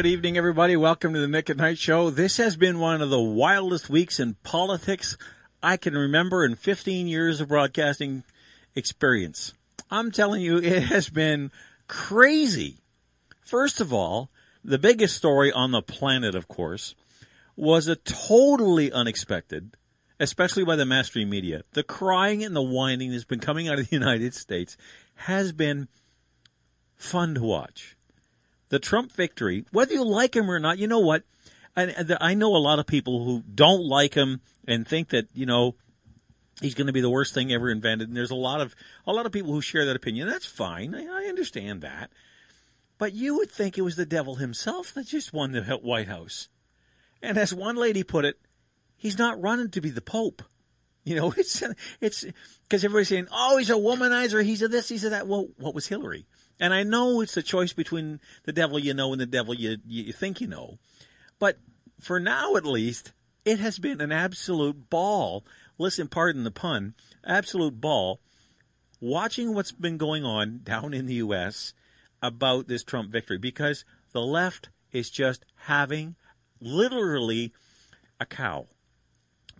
Good evening, everybody. Welcome to the Nick at Night Show. This has been one of the wildest weeks in politics I can remember in 15 years of broadcasting experience. I'm telling you, it has been crazy. First of all, the biggest story on the planet, of course, was a totally unexpected, especially by the mainstream media. The crying and the whining that's been coming out of the United States has been fun to watch the Trump victory, whether you like him or not, you know what? I, I know a lot of people who don't like him and think that you know he's going to be the worst thing ever invented. And there's a lot of a lot of people who share that opinion. That's fine. I, I understand that. But you would think it was the devil himself that just won the White House. And as one lady put it, he's not running to be the Pope. You know, it's it's because everybody's saying, "Oh, he's a womanizer. He's a this. He's a that." Well, what was Hillary? And I know it's a choice between the devil you know and the devil you, you think you know. But for now, at least, it has been an absolute ball. Listen, pardon the pun, absolute ball watching what's been going on down in the U.S. about this Trump victory because the left is just having literally a cow.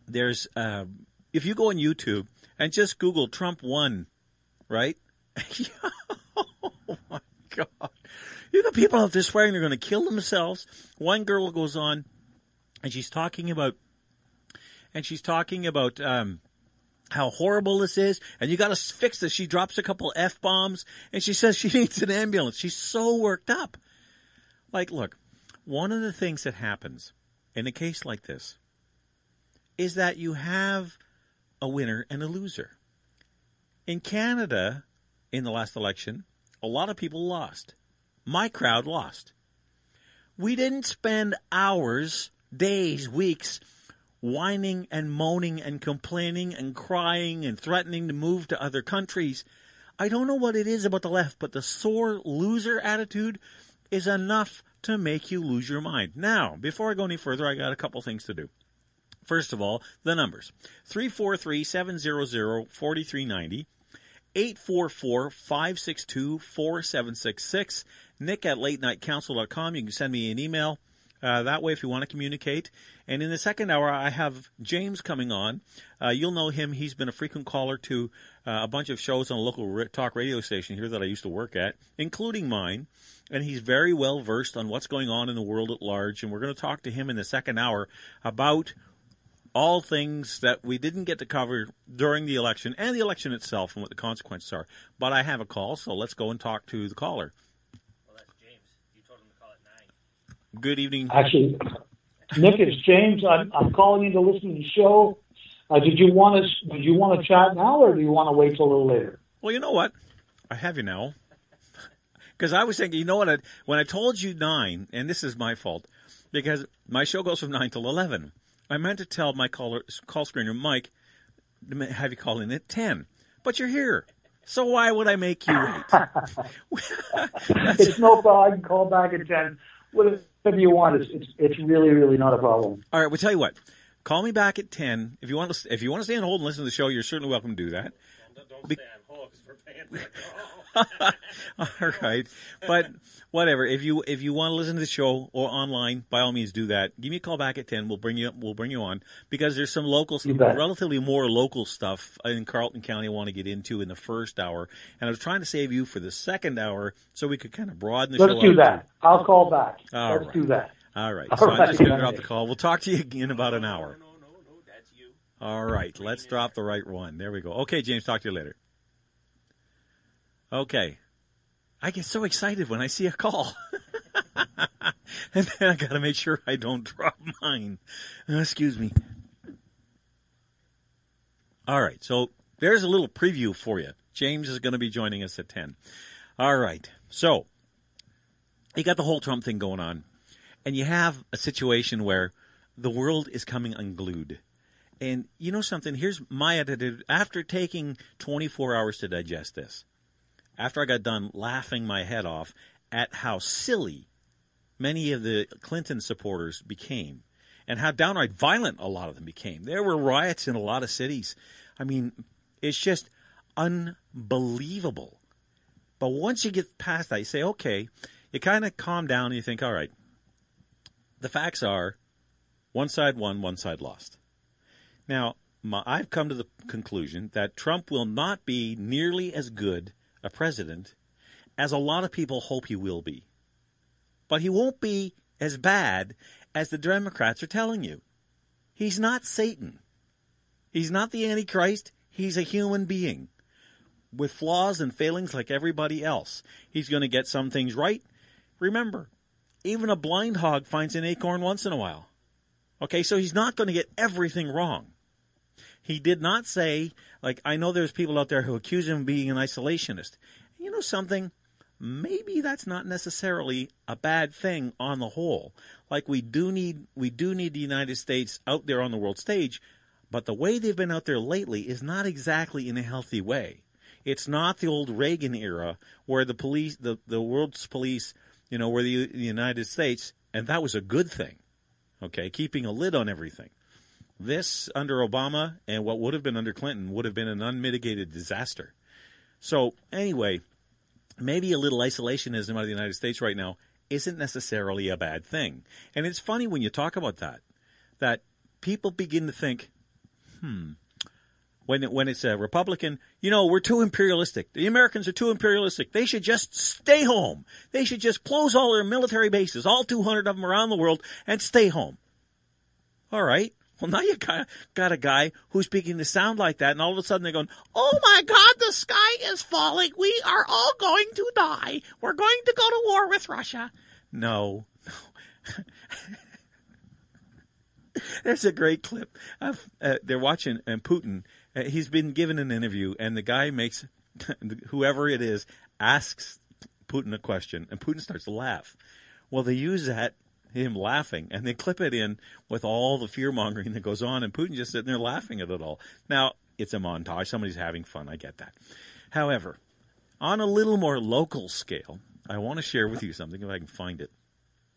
There's, uh, if you go on YouTube and just Google Trump won, right? oh my God. You know, people out there swearing they're going to kill themselves. One girl goes on and she's talking about, and she's talking about, um, how horrible this is, and you got to fix this. She drops a couple f bombs, and she says she needs an ambulance. She's so worked up. Like, look, one of the things that happens in a case like this is that you have a winner and a loser. In Canada, in the last election, a lot of people lost. My crowd lost. We didn't spend hours, days, weeks whining and moaning and complaining and crying and threatening to move to other countries. I don't know what it is about the left, but the sore loser attitude is enough to make you lose your mind. Now, before I go any further, I got a couple things to do. First of all, the numbers 343 700 4390. 844 562 4766. Nick at late night council.com. You can send me an email uh, that way if you want to communicate. And in the second hour, I have James coming on. Uh, you'll know him. He's been a frequent caller to uh, a bunch of shows on a local talk radio station here that I used to work at, including mine. And he's very well versed on what's going on in the world at large. And we're going to talk to him in the second hour about all things that we didn't get to cover during the election and the election itself and what the consequences are. But I have a call, so let's go and talk to the caller. Well, that's James. You told him to call at 9. Good evening. Actually, Nick, it's James. I'm, I'm calling in to listen to the show. Uh, did you want to did you want to chat now, or do you want to wait till a little later? Well, you know what, I have you now, because I was thinking, you know what, I, when I told you nine, and this is my fault, because my show goes from nine till eleven. I meant to tell my caller, call screener, Mike, have you call in at 10. But you're here. So why would I make you wait? it's no problem. I can call back at 10. Whatever you want. It's, it's, it's really, really not a problem. All right. We'll tell you what. Call me back at 10. If you want to, if you want to stay on hold and listen to the show, you're certainly welcome to do that. Don't, don't Be- stay on hold because we're paying for it. all right, but whatever. If you if you want to listen to the show or online, by all means do that. Give me a call back at ten. We'll bring you we'll bring you on because there's some local, relatively more local stuff in Carleton County I want to get into in the first hour, and I was trying to save you for the second hour so we could kind of broaden the Let's show. Let's do that. I'll call back. All Let's right. do that. All right. All so right. I'm just going to drop the call. We'll talk to you in about an hour. No, no, no, that's you. All right. Let's drop the right one. There we go. Okay, James. Talk to you later. Okay. I get so excited when I see a call. and then I got to make sure I don't drop mine. Uh, excuse me. All right. So there's a little preview for you. James is going to be joining us at 10. All right. So you got the whole Trump thing going on. And you have a situation where the world is coming unglued. And you know something? Here's my attitude after taking 24 hours to digest this after I got done laughing my head off at how silly many of the Clinton supporters became and how downright violent a lot of them became. There were riots in a lot of cities. I mean, it's just unbelievable. But once you get past that, you say, okay, you kind of calm down and you think, all right, the facts are one side won, one side lost. Now, my, I've come to the conclusion that Trump will not be nearly as good a president as a lot of people hope he will be. But he won't be as bad as the Democrats are telling you. He's not Satan. He's not the Antichrist. He's a human being with flaws and failings like everybody else. He's going to get some things right. Remember, even a blind hog finds an acorn once in a while. Okay, so he's not going to get everything wrong. He did not say, like, I know there's people out there who accuse him of being an isolationist. You know something? Maybe that's not necessarily a bad thing on the whole. Like we do need we do need the United States out there on the world stage, but the way they've been out there lately is not exactly in a healthy way. It's not the old Reagan era where the police, the, the world's police, you know, were the, the United States, and that was a good thing. Okay, keeping a lid on everything. This under Obama and what would have been under Clinton would have been an unmitigated disaster. So anyway, maybe a little isolationism out of the United States right now isn't necessarily a bad thing. And it's funny when you talk about that, that people begin to think, hmm, when it, when it's a Republican, you know, we're too imperialistic. The Americans are too imperialistic. They should just stay home. They should just close all their military bases, all 200 of them around the world, and stay home. All right. Well, now you got, got a guy who's beginning to sound like that, and all of a sudden they're going, "Oh my God, the sky is falling. We are all going to die. We're going to go to war with Russia." No, There's a great clip of uh, they're watching and Putin uh, he's been given an interview, and the guy makes whoever it is asks Putin a question, and Putin starts to laugh. Well, they use that him laughing, and they clip it in with all the fear mongering that goes on, and Putin just sitting there laughing at it all. Now it's a montage; somebody's having fun. I get that. However, on a little more local scale, I want to share with you something if I can find it.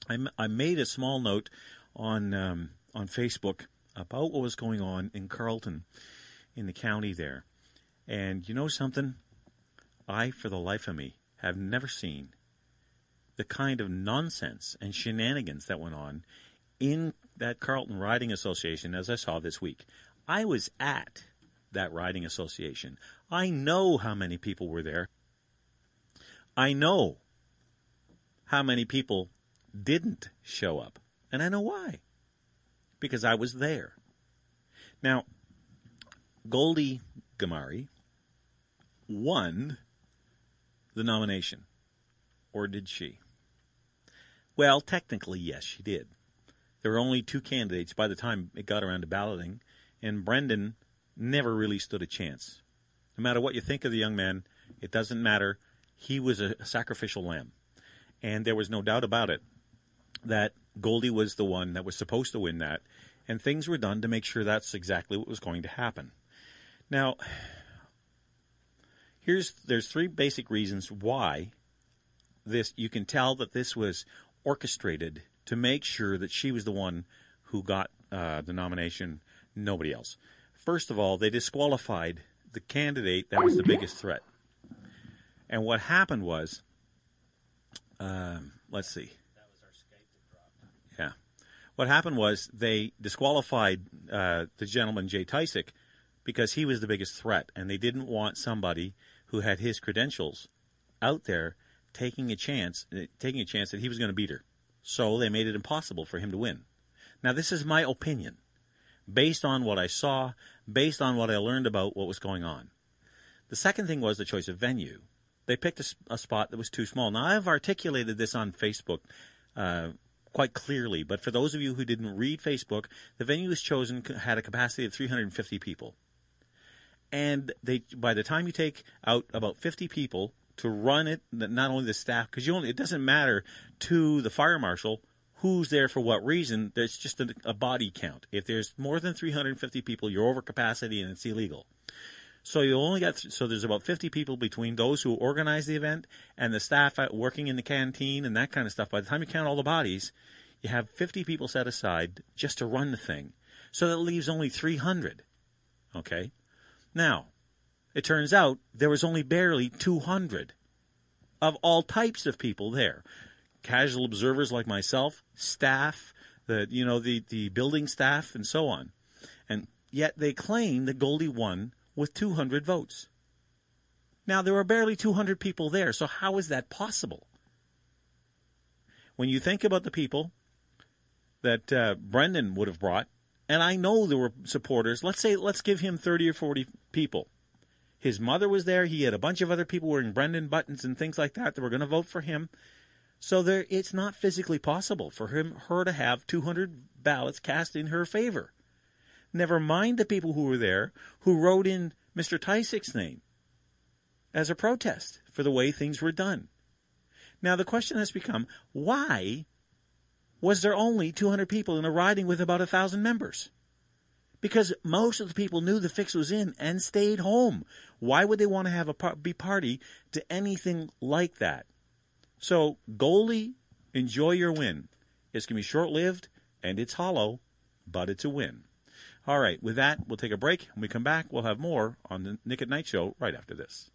I, I made a small note on um, on Facebook about what was going on in Carleton, in the county there. And you know something? I, for the life of me, have never seen the kind of nonsense and shenanigans that went on in that Carleton Riding Association as I saw this week. I was at that riding association. I know how many people were there. I know how many people didn't show up. And I know why. Because I was there. Now, Goldie Ghamari won the nomination. Or did she? Well, technically, yes, she did. There were only two candidates by the time it got around to balloting, and Brendan never really stood a chance. No matter what you think of the young man, it doesn't matter. He was a sacrificial lamb. And there was no doubt about it that Goldie was the one that was supposed to win that, and things were done to make sure that's exactly what was going to happen. Now, here's there's three basic reasons why this you can tell that this was orchestrated to make sure that she was the one who got uh, the nomination, nobody else. First of all, they disqualified the candidate that was the biggest threat. And what happened was, um, let's see. Yeah. What happened was they disqualified uh, the gentleman, Jay Tysick, because he was the biggest threat, and they didn't want somebody who had his credentials out there taking a chance, taking a chance that he was going to beat her. So they made it impossible for him to win. Now, this is my opinion, based on what I saw, based on what I learned about what was going on. The second thing was the choice of venue. They picked a, a spot that was too small. Now, I've articulated this on Facebook uh, quite clearly, but for those of you who didn't read Facebook, the venue was chosen had a capacity of 350 people and they by the time you take out about 50 people to run it not only the staff because you only it doesn't matter to the fire marshal who's there for what reason there's just a, a, body count. If there's more than 350 people you're over capacity and it's illegal. So you only got so there's about 50 people between those who organize the event and the staff working in the canteen and that kind of stuff. By the time you count all the bodies you have 50 people set aside just to run the thing. So that leaves only 300 okay? Now, it turns out there was only barely 200 of all types of people there. Casual observers like myself, staff, the you know the the building staff and so on, and yet they claim that Goldie won with 200 votes. Now there were barely 200 people there, so how is that possible? When you think about the people that uh, Brendan would have brought, and I know there were supporters. Let's say let's give him 30 or 40 people. His mother was there. He had a bunch of other people wearing Brendan buttons and things like that that were going to vote for him. So there, it's not physically possible for him, her to have 200 ballots cast in her favor. Never mind the people who were there who wrote in Mr. Tysick's name as a protest for the way things were done. Now the question has become, why was there only 200 people in a riding with about a thousand members? Because most of the people knew the fix was in and stayed home. Why would they want to have a par- be party to anything like that? So, goalie, enjoy your win. It's going to be short lived and it's hollow, but it's a win. All right, with that, we'll take a break. When we come back, we'll have more on the Nick at Night Show right after this.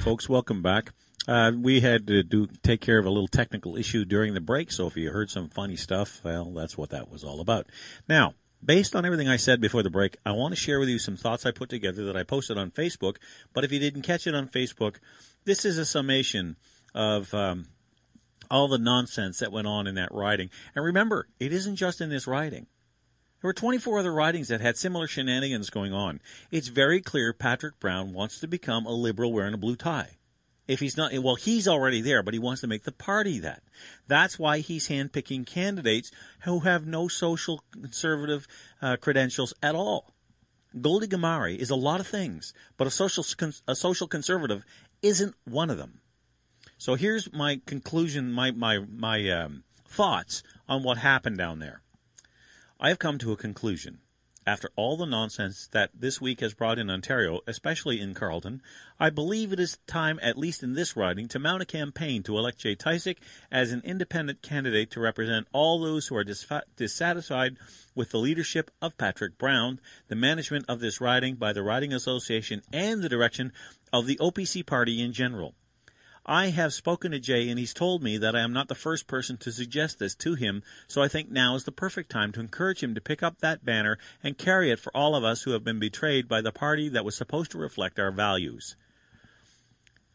Folks, welcome back. Uh, we had to do take care of a little technical issue during the break, so if you heard some funny stuff, well, that's what that was all about. Now, based on everything I said before the break, I want to share with you some thoughts I put together that I posted on Facebook. But if you didn't catch it on Facebook, this is a summation of um, all the nonsense that went on in that writing. And remember, it isn't just in this riding. There were 24 other ridings that had similar shenanigans going on. It's very clear Patrick Brown wants to become a liberal wearing a blue tie. If he's not, well, he's already there, but he wants to make the party that. That's why he's handpicking candidates who have no social conservative uh, credentials at all. Goldie Ghamari is a lot of things, but a social a social conservative isn't one of them. So here's my conclusion, my my my um, thoughts on what happened down there. I have come to a conclusion. After all the nonsense that this week has brought in Ontario, especially in Carleton, I believe it is time, at least in this riding, to mount a campaign to elect Jay Tysick as an independent candidate to represent all those who are dissatisfied with the leadership of Patrick Brown, the management of this riding by the Riding Association, and the direction of the OPC party in general. I have spoken to Jay and he's told me that I am not the first person to suggest this to him, so I think now is the perfect time to encourage him to pick up that banner and carry it for all of us who have been betrayed by the party that was supposed to reflect our values.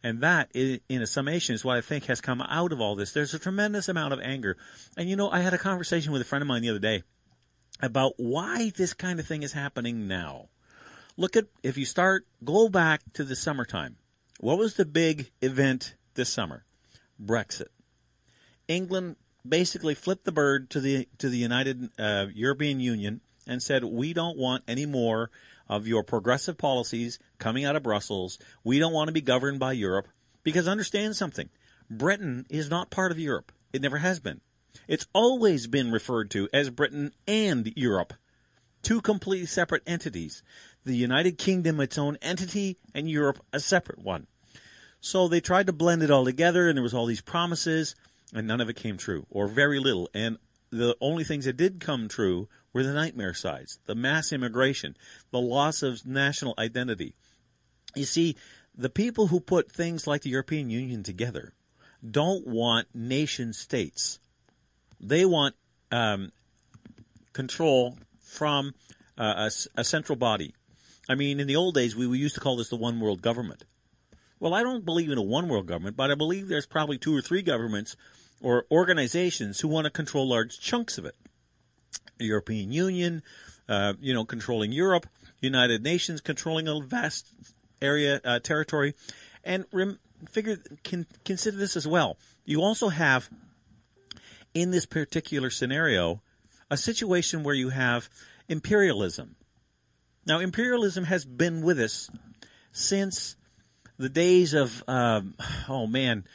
And that, in a summation, is what I think has come out of all this. There's a tremendous amount of anger. And you know, I had a conversation with a friend of mine the other day about why this kind of thing is happening now. Look at, if you start, go back to the summertime what was the big event this summer? Brexit. England basically flipped the bird to the to the United uh, European Union and said, "We don't want any more of your progressive policies coming out of Brussels. We don't want to be governed by Europe because understand something. Britain is not part of Europe. It never has been. It's always been referred to as Britain and Europe, two completely separate entities the United Kingdom its own entity and Europe a separate one. So they tried to blend it all together, and there was all these promises, and none of it came true, or very little. And the only things that did come true were the nightmare sides, the mass immigration, the loss of national identity. You see, the people who put things like the European Union together don't want nation states. They want um, control from uh, a, a central body I mean, in the old days, we used to call this the one world government. Well, I don't believe in a one world government, but I believe there's probably two or three governments or organizations who want to control large chunks of it. The European Union, uh, you know, controlling Europe, United Nations controlling a vast area, uh, territory. And rem- figure can consider this as well. You also have in this particular scenario a situation where you have imperialism. Now, imperialism has been with us since the days of, um, oh man,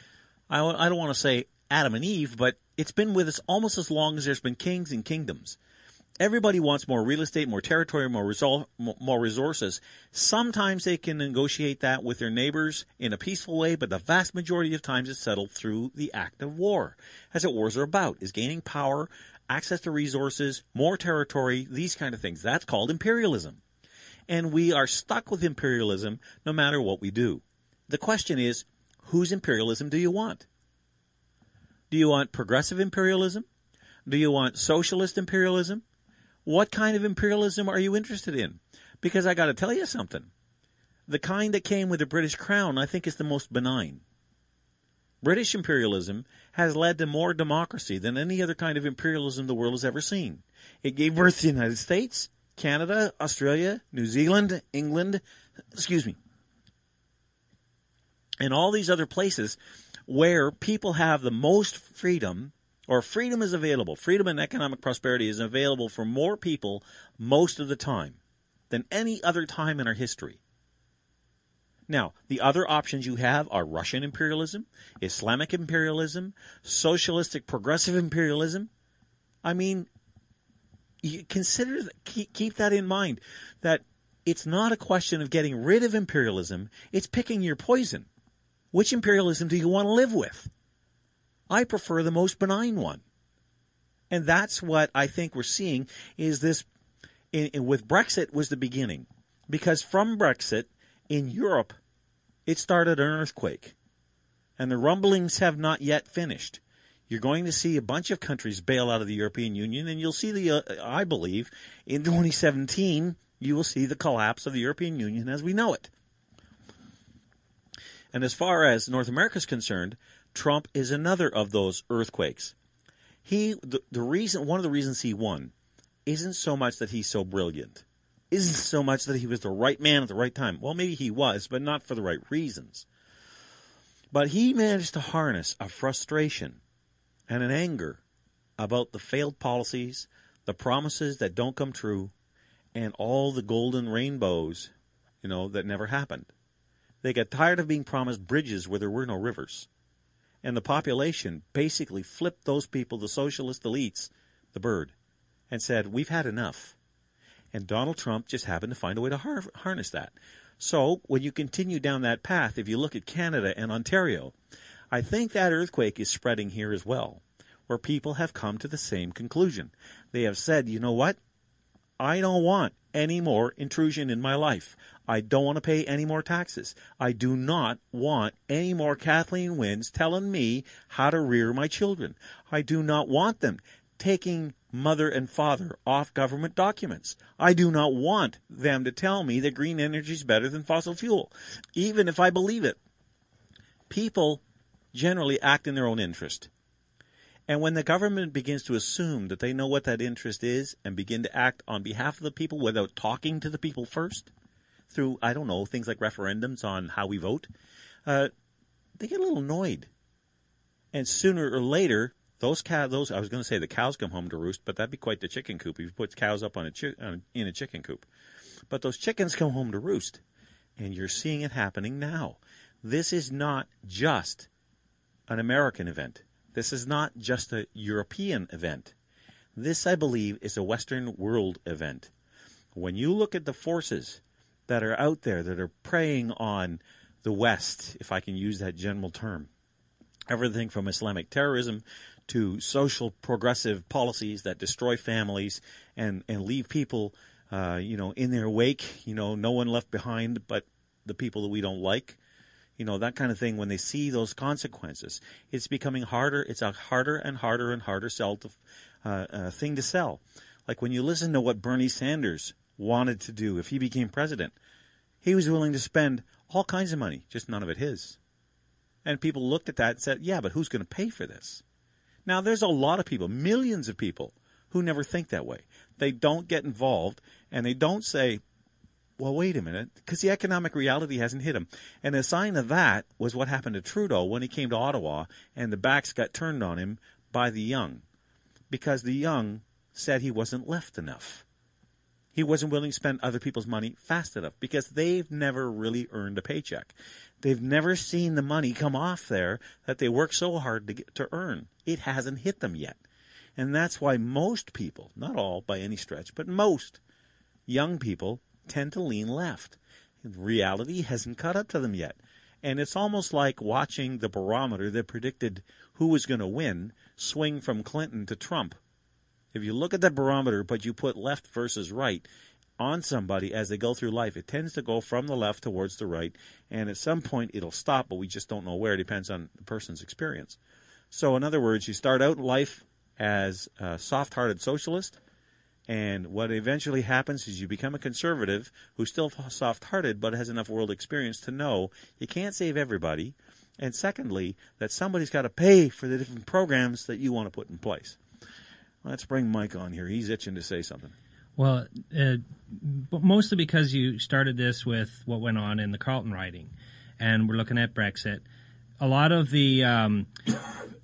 I, I don't want to say Adam and Eve, but it's been with us almost as long as there's been kings and kingdoms. Everybody wants more real estate, more territory, more, resol- more resources. Sometimes they can negotiate that with their neighbors in a peaceful way, but the vast majority of times it's settled through the act of war. That's what wars are about, is gaining power, access to resources, more territory, these kind of things. That's called imperialism. And we are stuck with imperialism no matter what we do. The question is, whose imperialism do you want? Do you want progressive imperialism? Do you want socialist imperialism? What kind of imperialism are you interested in? Because I got to tell you something. The kind that came with the British crown, I think, is the most benign. British imperialism has led to more democracy than any other kind of imperialism the world has ever seen. It gave birth to the United States, Canada, Australia, New Zealand, England, excuse me, and all these other places where people have the most freedom or freedom is available. Freedom and economic prosperity is available for more people most of the time than any other time in our history. Now, the other options you have are Russian imperialism, Islamic imperialism, socialistic progressive imperialism. I mean, you consider keep, keep that in mind that it's not a question of getting rid of imperialism, it's picking your poison. Which imperialism do you want to live with? I prefer the most benign one. And that's what I think we're seeing is this in, in, with Brexit was the beginning. Because from Brexit in Europe, it started an earthquake. And the rumblings have not yet finished. You're going to see a bunch of countries bail out of the European Union, and you'll see the, uh, I believe, in 2017, you will see the collapse of the European Union as we know it. And as far as North America is concerned, Trump is another of those earthquakes. He the, the reason one of the reasons he won isn't so much that he's so brilliant. Isn't so much that he was the right man at the right time. Well, maybe he was, but not for the right reasons. But he managed to harness a frustration and an anger about the failed policies, the promises that don't come true, and all the golden rainbows, you know, that never happened. They got tired of being promised bridges where there were no rivers and the population basically flipped those people, the socialist elites, the bird, and said, We've had enough. And Donald Trump just happened to find a way to har- harness that. So when you continue down that path, if you look at Canada and Ontario, I think that earthquake is spreading here as well, where people have come to the same conclusion. They have said, you know what? I don't want any more intrusion in my life. I don't want to pay any more taxes. I do not want any more Kathleen Wynnes telling me how to rear my children. I do not want them taking mother and father off government documents. I do not want them to tell me that green energy is better than fossil fuel, even if I believe it. People generally act in their own interest. And when the government begins to assume that they know what that interest is and begin to act on behalf of the people without talking to the people first, through, I don't know, things like referendums on how we vote, uh, they get a little annoyed. And sooner or later, those cow, those I was going to say the cows come home to roost, but that'd be quite the chicken coop if you put cows up on a chi- uh, in a chicken coop. But those chickens come home to roost, and you're seeing it happening now. This is not just an American event. This is not just a European event. This, I believe, is a Western world event. When you look at the forces that are out there that are preying on the West, if I can use that general term, everything from Islamic terrorism to social progressive policies that destroy families and, and leave people, uh, you know, in their wake, you know, no one left behind but the people that we don't like you know that kind of thing when they see those consequences it's becoming harder it's a harder and harder and harder sell to, uh, uh, thing to sell. Like when you listen to what bernie sanders wanted to do if he became president he was willing to spend all kinds of money just none of it his. And people looked at that and said yeah but who's going to pay for this? Now there's a lot of people millions of people who never think that way. They don't get involved and they don't say well, wait a minute, because the economic reality hasn't hit him. And a sign of that was what happened to Trudeau when he came to Ottawa and the backs got turned on him by the young, because the young said he wasn't left enough. He wasn't willing to spend other people's money fast enough because they've never really earned a paycheck. They've never seen the money come off there that they work so hard to get to earn. It hasn't hit them yet. And that's why most people, not all by any stretch, but most young people tend to lean left. Reality hasn't caught up to them yet. And it's almost like watching the barometer that predicted who was going to win swing from Clinton to Trump. If you look at that barometer, but you put left versus right on somebody as they go through life, it tends to go from the left towards the right. And at some point, it'll stop, but we just don't know where. It depends on the person's experience. So, in other words, you start out life as a soft hearted socialist and what eventually happens is you become a conservative who's still soft hearted but has enough world experience to know you can't save everybody. And secondly, that somebody's got to pay for the different programs that you want to put in place. Let's bring Mike on here. He's itching to say something. Well, uh, mostly because you started this with what went on in the Carleton writing, and we're looking at Brexit. A lot of the um,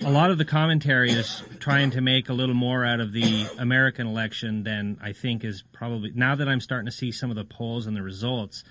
a lot of the commentary is trying to make a little more out of the American election than I think is probably now that I'm starting to see some of the polls and the results.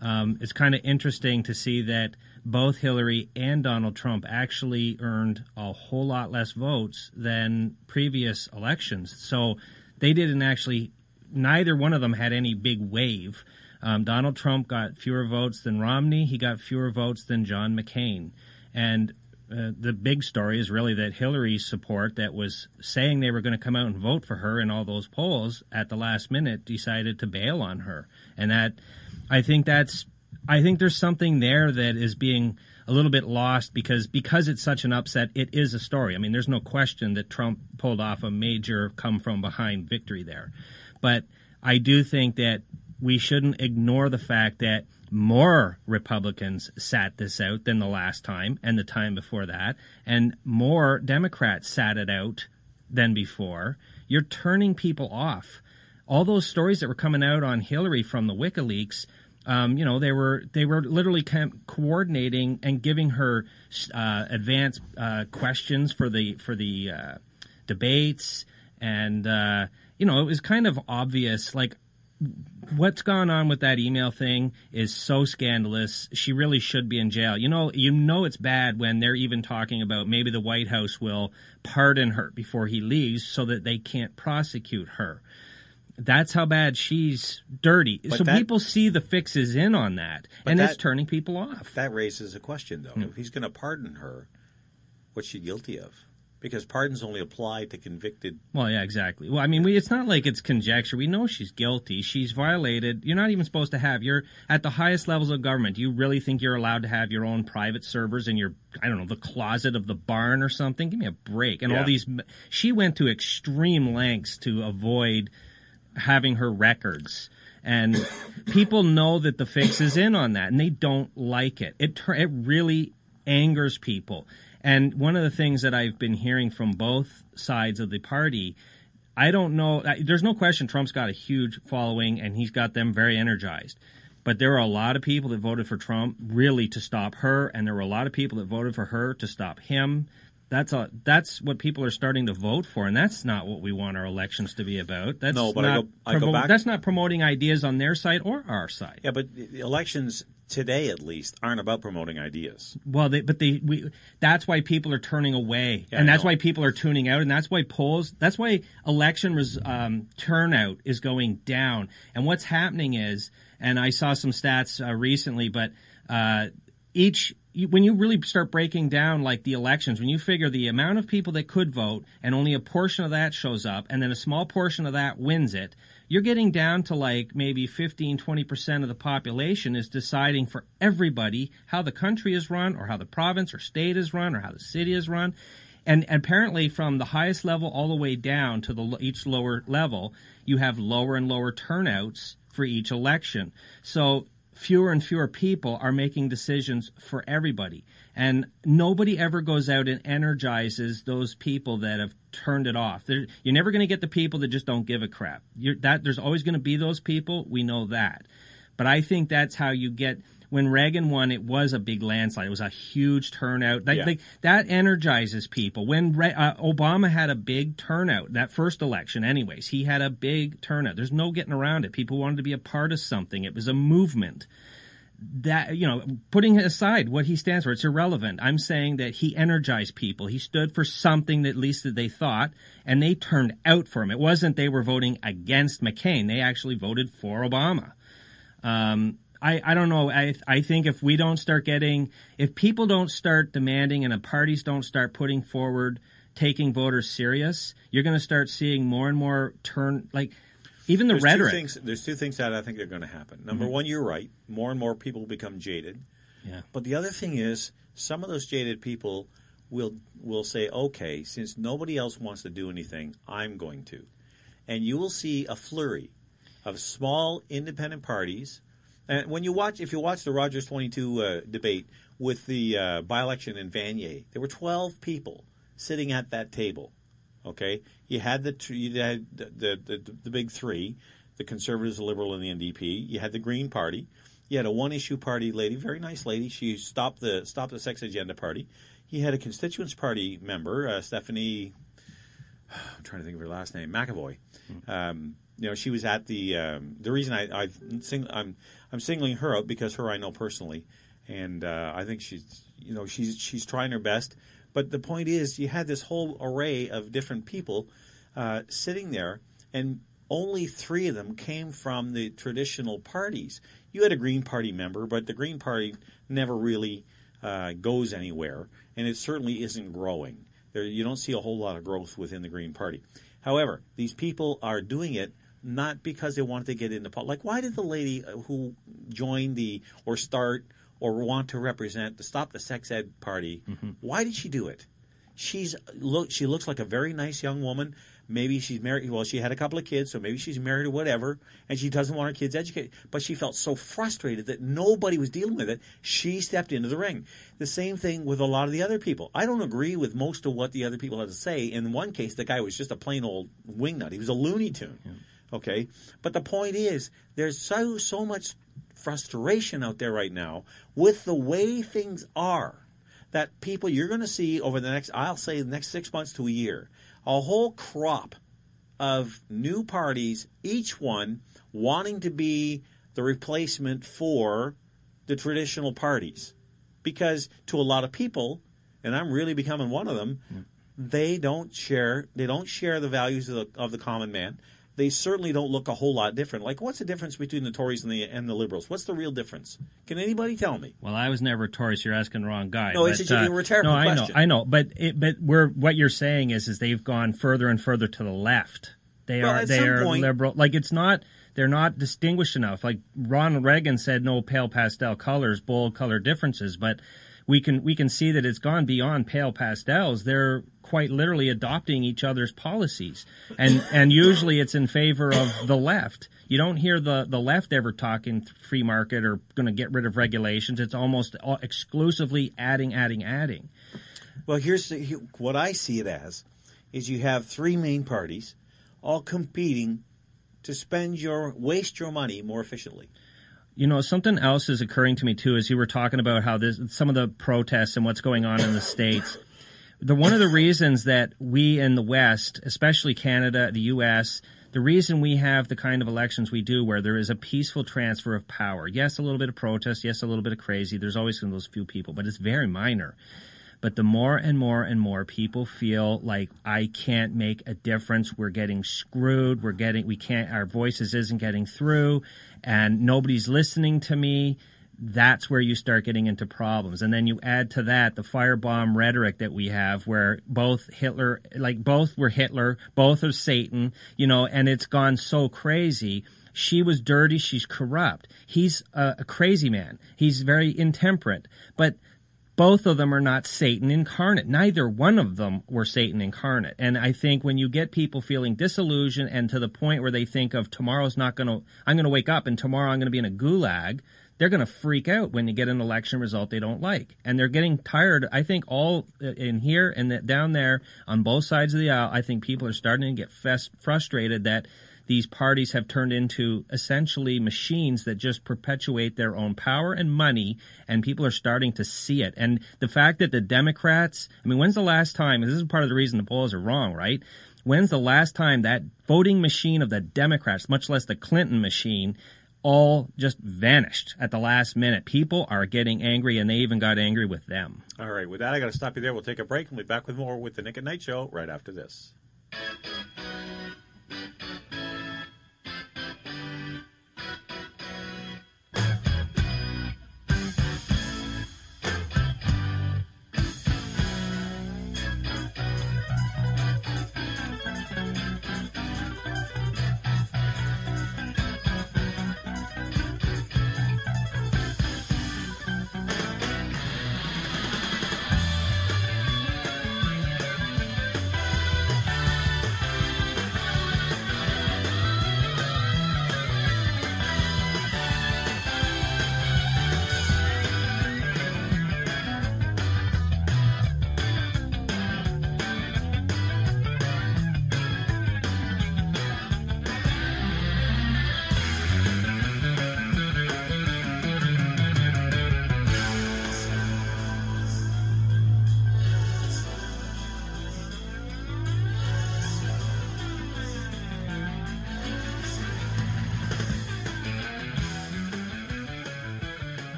Um, it's kind of interesting to see that both Hillary and Donald Trump actually earned a whole lot less votes than previous elections. So they didn't actually, neither one of them had any big wave. Um, Donald Trump got fewer votes than Romney. He got fewer votes than John McCain. And uh, the big story is really that Hillary's support, that was saying they were going to come out and vote for her in all those polls, at the last minute decided to bail on her, and that I think that's I think there's something there that is being a little bit lost because because it's such an upset. It is a story. I mean, there's no question that Trump pulled off a major come from behind victory there, but I do think that we shouldn't ignore the fact that more Republicans sat this out than the last time and the time before that, and more Democrats sat it out than before. You're turning people off. All those stories that were coming out on Hillary from the WikiLeaks, um, you know, they were they were literally coordinating and giving her uh, advanced uh, questions for the for the uh, debates, and uh, you know, it was kind of obvious. Like what's gone on with that email thing is so scandalous. She really should be in jail. You know, you know it's bad when they're even talking about maybe the White House will pardon her before he leaves so that they can't prosecute her. That's how bad she's dirty. But so that, people see the fixes in on that, and that, it's turning people off. That raises a question, though. Hmm. If he's going to pardon her, what's she guilty of? Because pardons only apply to convicted. Well, yeah, exactly. Well, I mean, we, it's not like it's conjecture. We know she's guilty. She's violated. You're not even supposed to have. You're at the highest levels of government. Do you really think you're allowed to have your own private servers in your, I don't know, the closet of the barn or something? Give me a break. And yeah. all these. She went to extreme lengths to avoid having her records. And people know that the fix is in on that, and they don't like it. It it really angers people. And one of the things that I've been hearing from both sides of the party, I don't know, there's no question Trump's got a huge following and he's got them very energized. But there were a lot of people that voted for Trump really to stop her, and there were a lot of people that voted for her to stop him. That's a that's what people are starting to vote for, and that's not what we want our elections to be about. That's no, but not I go, I go back. That's not promoting ideas on their side or our side. Yeah, but elections today at least aren't about promoting ideas. Well, they, but they we that's why people are turning away, yeah, and that's why people are tuning out, and that's why polls, that's why election res, um, turnout is going down. And what's happening is, and I saw some stats uh, recently, but uh, each when you really start breaking down like the elections, when you figure the amount of people that could vote and only a portion of that shows up, and then a small portion of that wins it, you're getting down to like maybe 15, 20% of the population is deciding for everybody how the country is run or how the province or state is run or how the city is run. And, and apparently from the highest level all the way down to the each lower level, you have lower and lower turnouts for each election. So fewer and fewer people are making decisions for everybody. And nobody ever goes out and energizes those people that have turned it off. They're, you're never going to get the people that just don't give a crap. You're, that there's always going to be those people. We know that. But I think that's how you get when Reagan won, it was a big landslide. It was a huge turnout. That, Yeah. like, that energizes people. When Re- uh, Obama had a big turnout, that first election, anyways, he had a big turnout. There's no getting around it. People wanted to be a part of something. It was a movement. That you know, putting aside what he stands for, it's irrelevant. I'm saying that he energized people. He stood for something that at least that they thought, and they turned out for him. It wasn't they were voting against McCain. They actually voted for Obama. Um, I, I don't know. I I think if we don't start getting, if people don't start demanding and the parties don't start putting forward taking voters serious, you're going to start seeing more and more turn like even the There's rhetoric. Two things, there's two things that I think are going to happen. Number one, you're right. More and more people become jaded. Yeah. But the other thing is, some of those jaded people will will say, "Okay, since nobody else wants to do anything, I'm going to," and you will see a flurry of small independent parties. And when you watch, if you watch the Rogers 22 uh, debate with the uh, by-election in Vanier, there were 12 people sitting at that table. Okay, you had the you had the the, the, the big three, the Conservatives, the Liberal, and the NDP. You had the Green Party. You had a one-issue party lady, very nice lady. She stopped the stopped the sex agenda party. He had a constituents party member, uh, Stephanie. I'm trying to think of her last name, McAvoy. Um, you know, she was at the. Um, the reason I, I've sing, I'm I'm singling her out because her I know personally, and uh, I think she's you know she's she's trying her best. But the point is, you had this whole array of different people uh, sitting there, and only three of them came from the traditional parties. You had a Green Party member, but the Green Party never really uh, goes anywhere, and it certainly isn't growing. There, you don't see a whole lot of growth within the Green Party. However, these people are doing it not because they wanted to get into politics. Like, why did the lady uh, who joined the or start or want to represent the Stop the Sex Ed Party, mm-hmm. why did she do it? She's look. She looks like a very nice young woman. Maybe she's married. Well, she had a couple of kids, so maybe she's married or whatever, and she doesn't want her kids educated. But she felt so frustrated that nobody was dealing with it. She stepped into the ring. The same thing with a lot of the other people. I don't agree with most of what the other people had to say. In one case, the guy was just a plain old wingnut. He was a Looney Tune. Okay, but the point is, there's so so much frustration out there right now with the way things are that people you're going to see over the next I'll say the next 6 months to a year a whole crop of new parties each one wanting to be the replacement for the traditional parties. Because to a lot of people and I'm really becoming one of them mm. they don't share they don't share the values of the, of the common man they certainly don't look a whole lot different like what's the difference between the Tories and the and the liberals what's the real difference can anybody tell me Well, I was never a Tourist. You're asking the wrong guy. No, it's but, just a uh, rhetorical No, I know. I know, but it, but we're what you're saying is is they've gone further and further to the left. They Well, are they are point- liberal. Like it's not they're not distinguished enough. Like Ronald Reagan said, no pale pastel colors, bold color differences. But we can we can see that it's gone beyond pale pastels. They're quite literally adopting each other's policies, and and usually it's in favor of the left. You don't hear the, the left ever talking free market or going to get rid of regulations. It's almost exclusively adding, adding, adding. Well, here's the, what I see it as: is you have three main parties, all competing to spend your waste your money more efficiently. You know, something else is occurring to me too as you were talking about how this, some of the protests and what's going on in the states. The one of the reasons that we in the West, especially Canada, the U.S., the reason we have the kind of elections we do, where there is a peaceful transfer of power. Yes, a little bit of protest. Yes, a little bit of crazy. There's always those few people, but it's very minor. But the more and more and more people feel like I can't make a difference, we're getting screwed. We're getting, we can't, our voices isn't getting through and nobody's listening to me. That's where you start getting into problems. And then you add to that the firebomb rhetoric that we have where both Hitler, like both were Hitler, both are Satan, you know, and it's gone so crazy. She was dirty. She's corrupt. He's a, a crazy man. He's very intemperate. But both of them are not Satan incarnate. Neither one of them were Satan incarnate. And I think when you get people feeling disillusioned and to the point where they think of tomorrow's not going to, I'm going to wake up and tomorrow I'm going to be in a gulag, they're going to freak out when you get an election result they don't like. And they're getting tired. I think all uh, in here and down there on both sides of the aisle, I think people are starting to get fest, frustrated that these parties have turned into essentially machines that just perpetuate their own power and money, and people are starting to see it. And the fact that the Democrats, I mean, when's the last time, this is part of the reason the polls are wrong, right? When's the last time that voting machine of the Democrats, much less the Clinton machine, all just vanished at the last minute? People are getting angry, and they even got angry with them. All right, with that, I got to stop you there. We'll take a break and we'll be back with more with the Nick at Night Show right after this.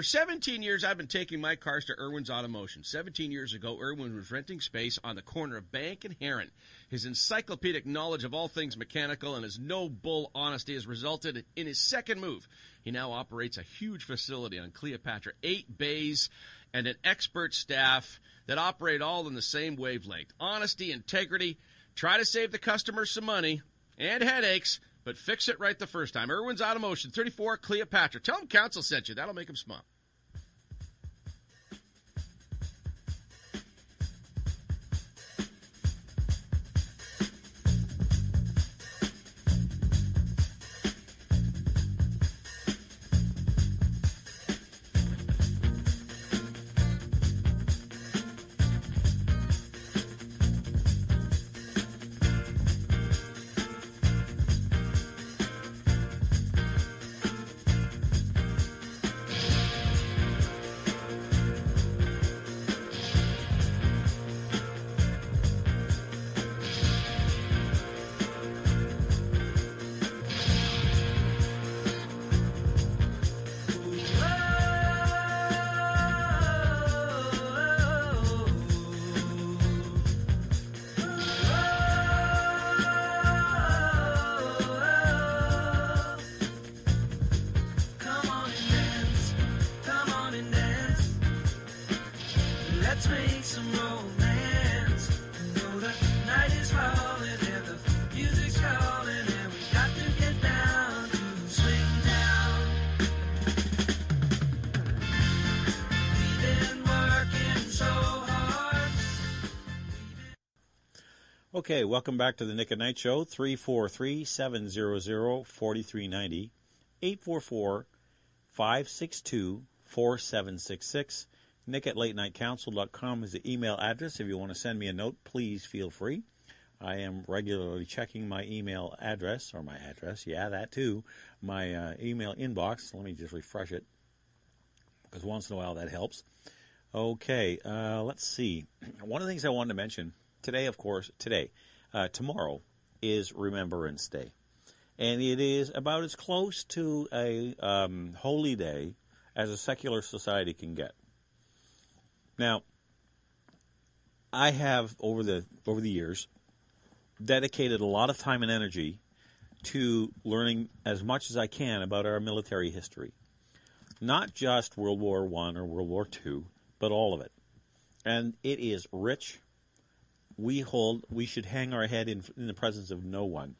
For 17 years, I've been taking my cars to Irwin's Automotion. 17 years ago, Irwin was renting space on the corner of Bank and Heron. His encyclopedic knowledge of all things mechanical and his no bull honesty has resulted in his second move. He now operates a huge facility on Cleopatra, eight bays, and an expert staff that operate all in the same wavelength. Honesty, integrity, try to save the customer some money and headaches but fix it right the first time. Irwin's Automotion, 34 Cleopatra. Tell him Council sent you. That'll make him smile. Okay, welcome back to the Nick at Night Show. 343 700 4390 844 562 4766. Nick at latenightcouncil.com is the email address. If you want to send me a note, please feel free. I am regularly checking my email address, or my address, yeah, that too, my uh, email inbox. Let me just refresh it, because once in a while that helps. Okay, uh, let's see. One of the things I wanted to mention today, of course, today, uh, tomorrow is Remembrance Day. And it is about as close to a um, holy day as a secular society can get. Now, I have over the over the years dedicated a lot of time and energy to learning as much as I can about our military history. Not just World War One or World War Two, but all of it. And it is rich. We hold we should hang our head in, in the presence of no one.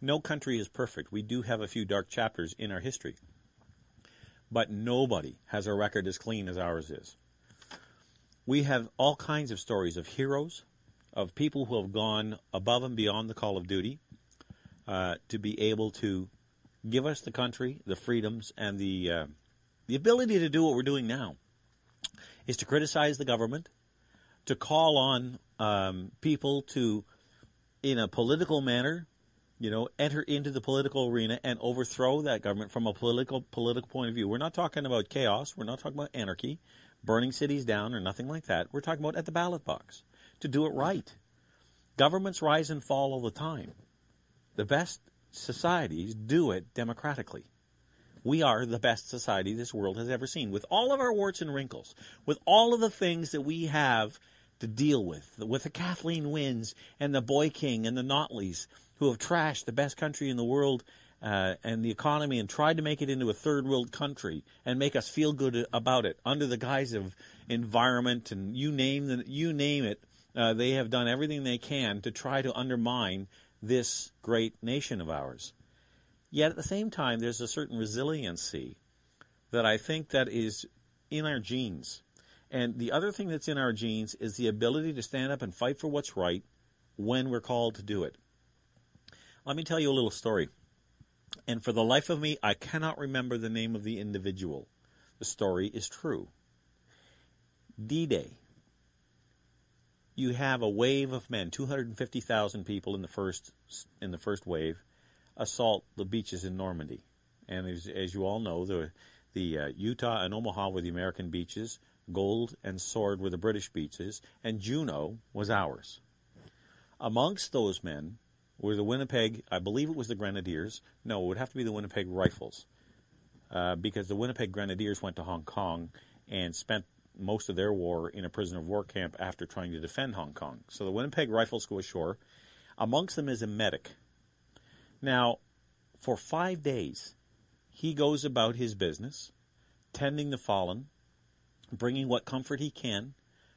No country is perfect. We do have a few dark chapters in our history. But nobody has a record as clean as ours is. We have all kinds of stories of heroes, of people who have gone above and beyond the call of duty uh, to be able to give us the country, the freedoms, and the uh, the ability to do what we're doing now. Is to criticize the government, to call on um, people to in a political manner, you know, enter into the political arena and overthrow that government from a political political point of view. We're not talking about chaos. We're not talking about anarchy, burning cities down, or nothing like that. We're talking about at the ballot box to do it right. Governments rise and fall all the time. The best societies do it democratically. We are the best society this world has ever seen, with all of our warts and wrinkles, with all of the things that we have to deal with, with the Kathleen Wynnes and the Boy King and the Notleys, who have trashed the best country in the world uh, and the economy and tried to make it into a third world country and make us feel good about it under the guise of environment and you name the, you name it. Uh, they have done everything they can to try to undermine this great nation of ours. Yet at the same time, there's a certain resiliency that I think that is in our genes. And the other thing that's in our genes is the ability to stand up and fight for what's right when we're called to do it. Let me tell you a little story. And for the life of me, I cannot remember the name of the individual. The story is true. D Day. You have a wave of men, 250,000 people in the first in the first wave, assault the beaches in Normandy. And as, as you all know, the the uh, Utah and Omaha were the American beaches, Gold and Sword were the British beaches, and Juno was ours. Amongst those men were the Winnipeg, I believe it was the Grenadiers. No, it would have to be the Winnipeg Rifles, uh, because the Winnipeg Grenadiers went to Hong Kong and spent most of their war in a prisoner of war camp after trying to defend Hong Kong. So the Winnipeg Rifles go ashore. Amongst them is a medic. Now, for five days, he goes about his business, tending the fallen, bringing what comfort he can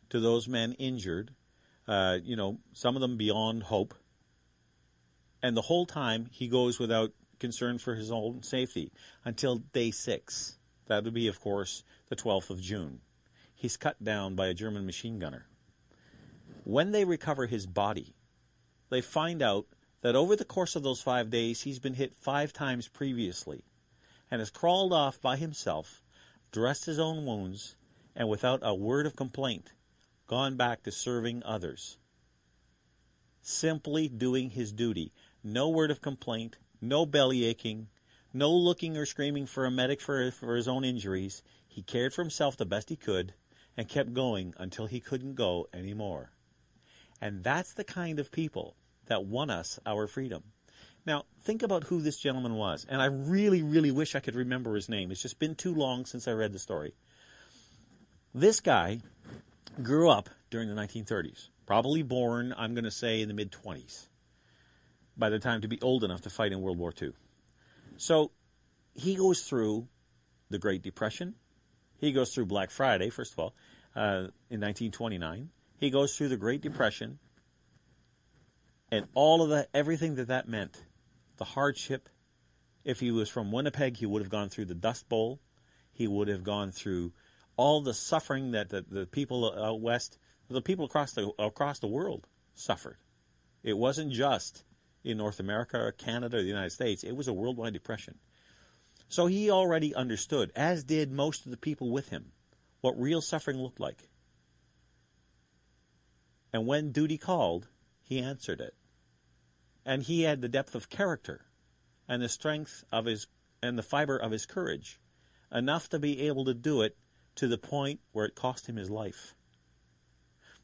to those men injured, uh, you know, some of them beyond hope. And the whole time he goes without concern for his own safety until day six. That would be, of course, the 12th of June. He's cut down by a German machine gunner. When they recover his body, they find out that over the course of those five days, he's been hit five times previously and has crawled off by himself, dressed his own wounds, and without a word of complaint, gone back to serving others. Simply doing his duty. No word of complaint, no belly aching, no looking or screaming for a medic for, for his own injuries. He cared for himself the best he could and kept going until he couldn't go any more. And that's the kind of people that won us our freedom. Now, think about who this gentleman was. And I really, really wish I could remember his name. It's just been too long since I read the story. This guy grew up during the 1930s, probably born, I'm going to say, in the mid 20s, by the time to be old enough to fight in World War II. So he goes through the Great Depression. He goes through Black Friday, first of all, uh, in 1929. He goes through the Great Depression and all of the everything that that meant, the hardship. If he was from Winnipeg, he would have gone through the Dust Bowl. He would have gone through all the suffering that the, the people out west, the people across the across the world suffered. It wasn't just in North America or Canada or the United States. It was a worldwide depression. So he already understood, as did most of the people with him, what real suffering looked like. And when duty called, he answered it. And he had the depth of character and the strength of his and the fiber of his courage enough to be able to do it to the point where it cost him his life.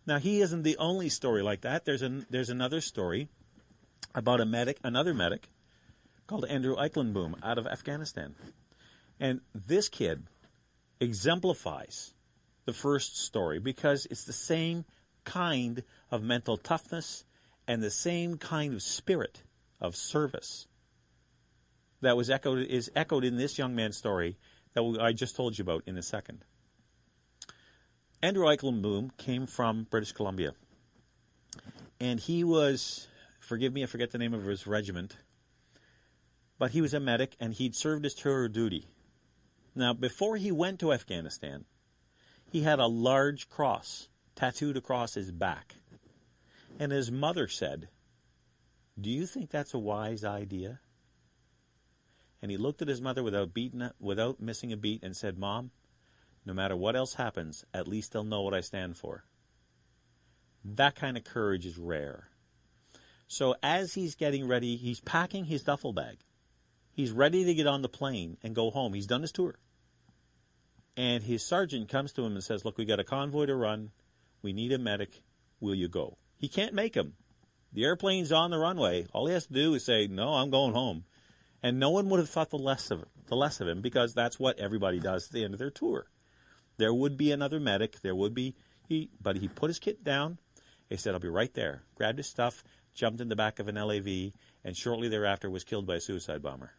Now he isn't the only story like that. There's an there's another story about a medic, another medic called Andrew Eykelenboom out of Afghanistan. And this kid exemplifies the first story because it's the same kind of mental toughness and the same kind of spirit of service that was echoed is echoed in this young man's story that I just told you about in a second. Andrew Eykelenboom came from British Columbia, and he was, forgive me, I forget the name of his regiment, but he was a medic and he'd served his tour of duty. Now, before he went to Afghanistan, he had a large cross tattooed across his back. And his mother said, Do you think that's a wise idea? And he looked at his mother without beating, without missing a beat and said, Mom, no matter what else happens, at least they'll know what I stand for. That kind of courage is rare. So as he's getting ready, he's packing his duffel bag. He's ready to get on the plane and go home. He's done his tour. And his sergeant comes to him and says, Look, we got a convoy to run. We need a medic. Will you go? He can't make him. The airplane's on the runway. All he has to do is say, No, I'm going home. And no one would have thought the less of him, the less of him because that's what everybody does at the end of their tour. There would be another medic. There would be he, but he put his kit down. He said, "I'll be right there." Grabbed his stuff, jumped in the back of an LAV, and shortly thereafter was killed by a suicide bomber.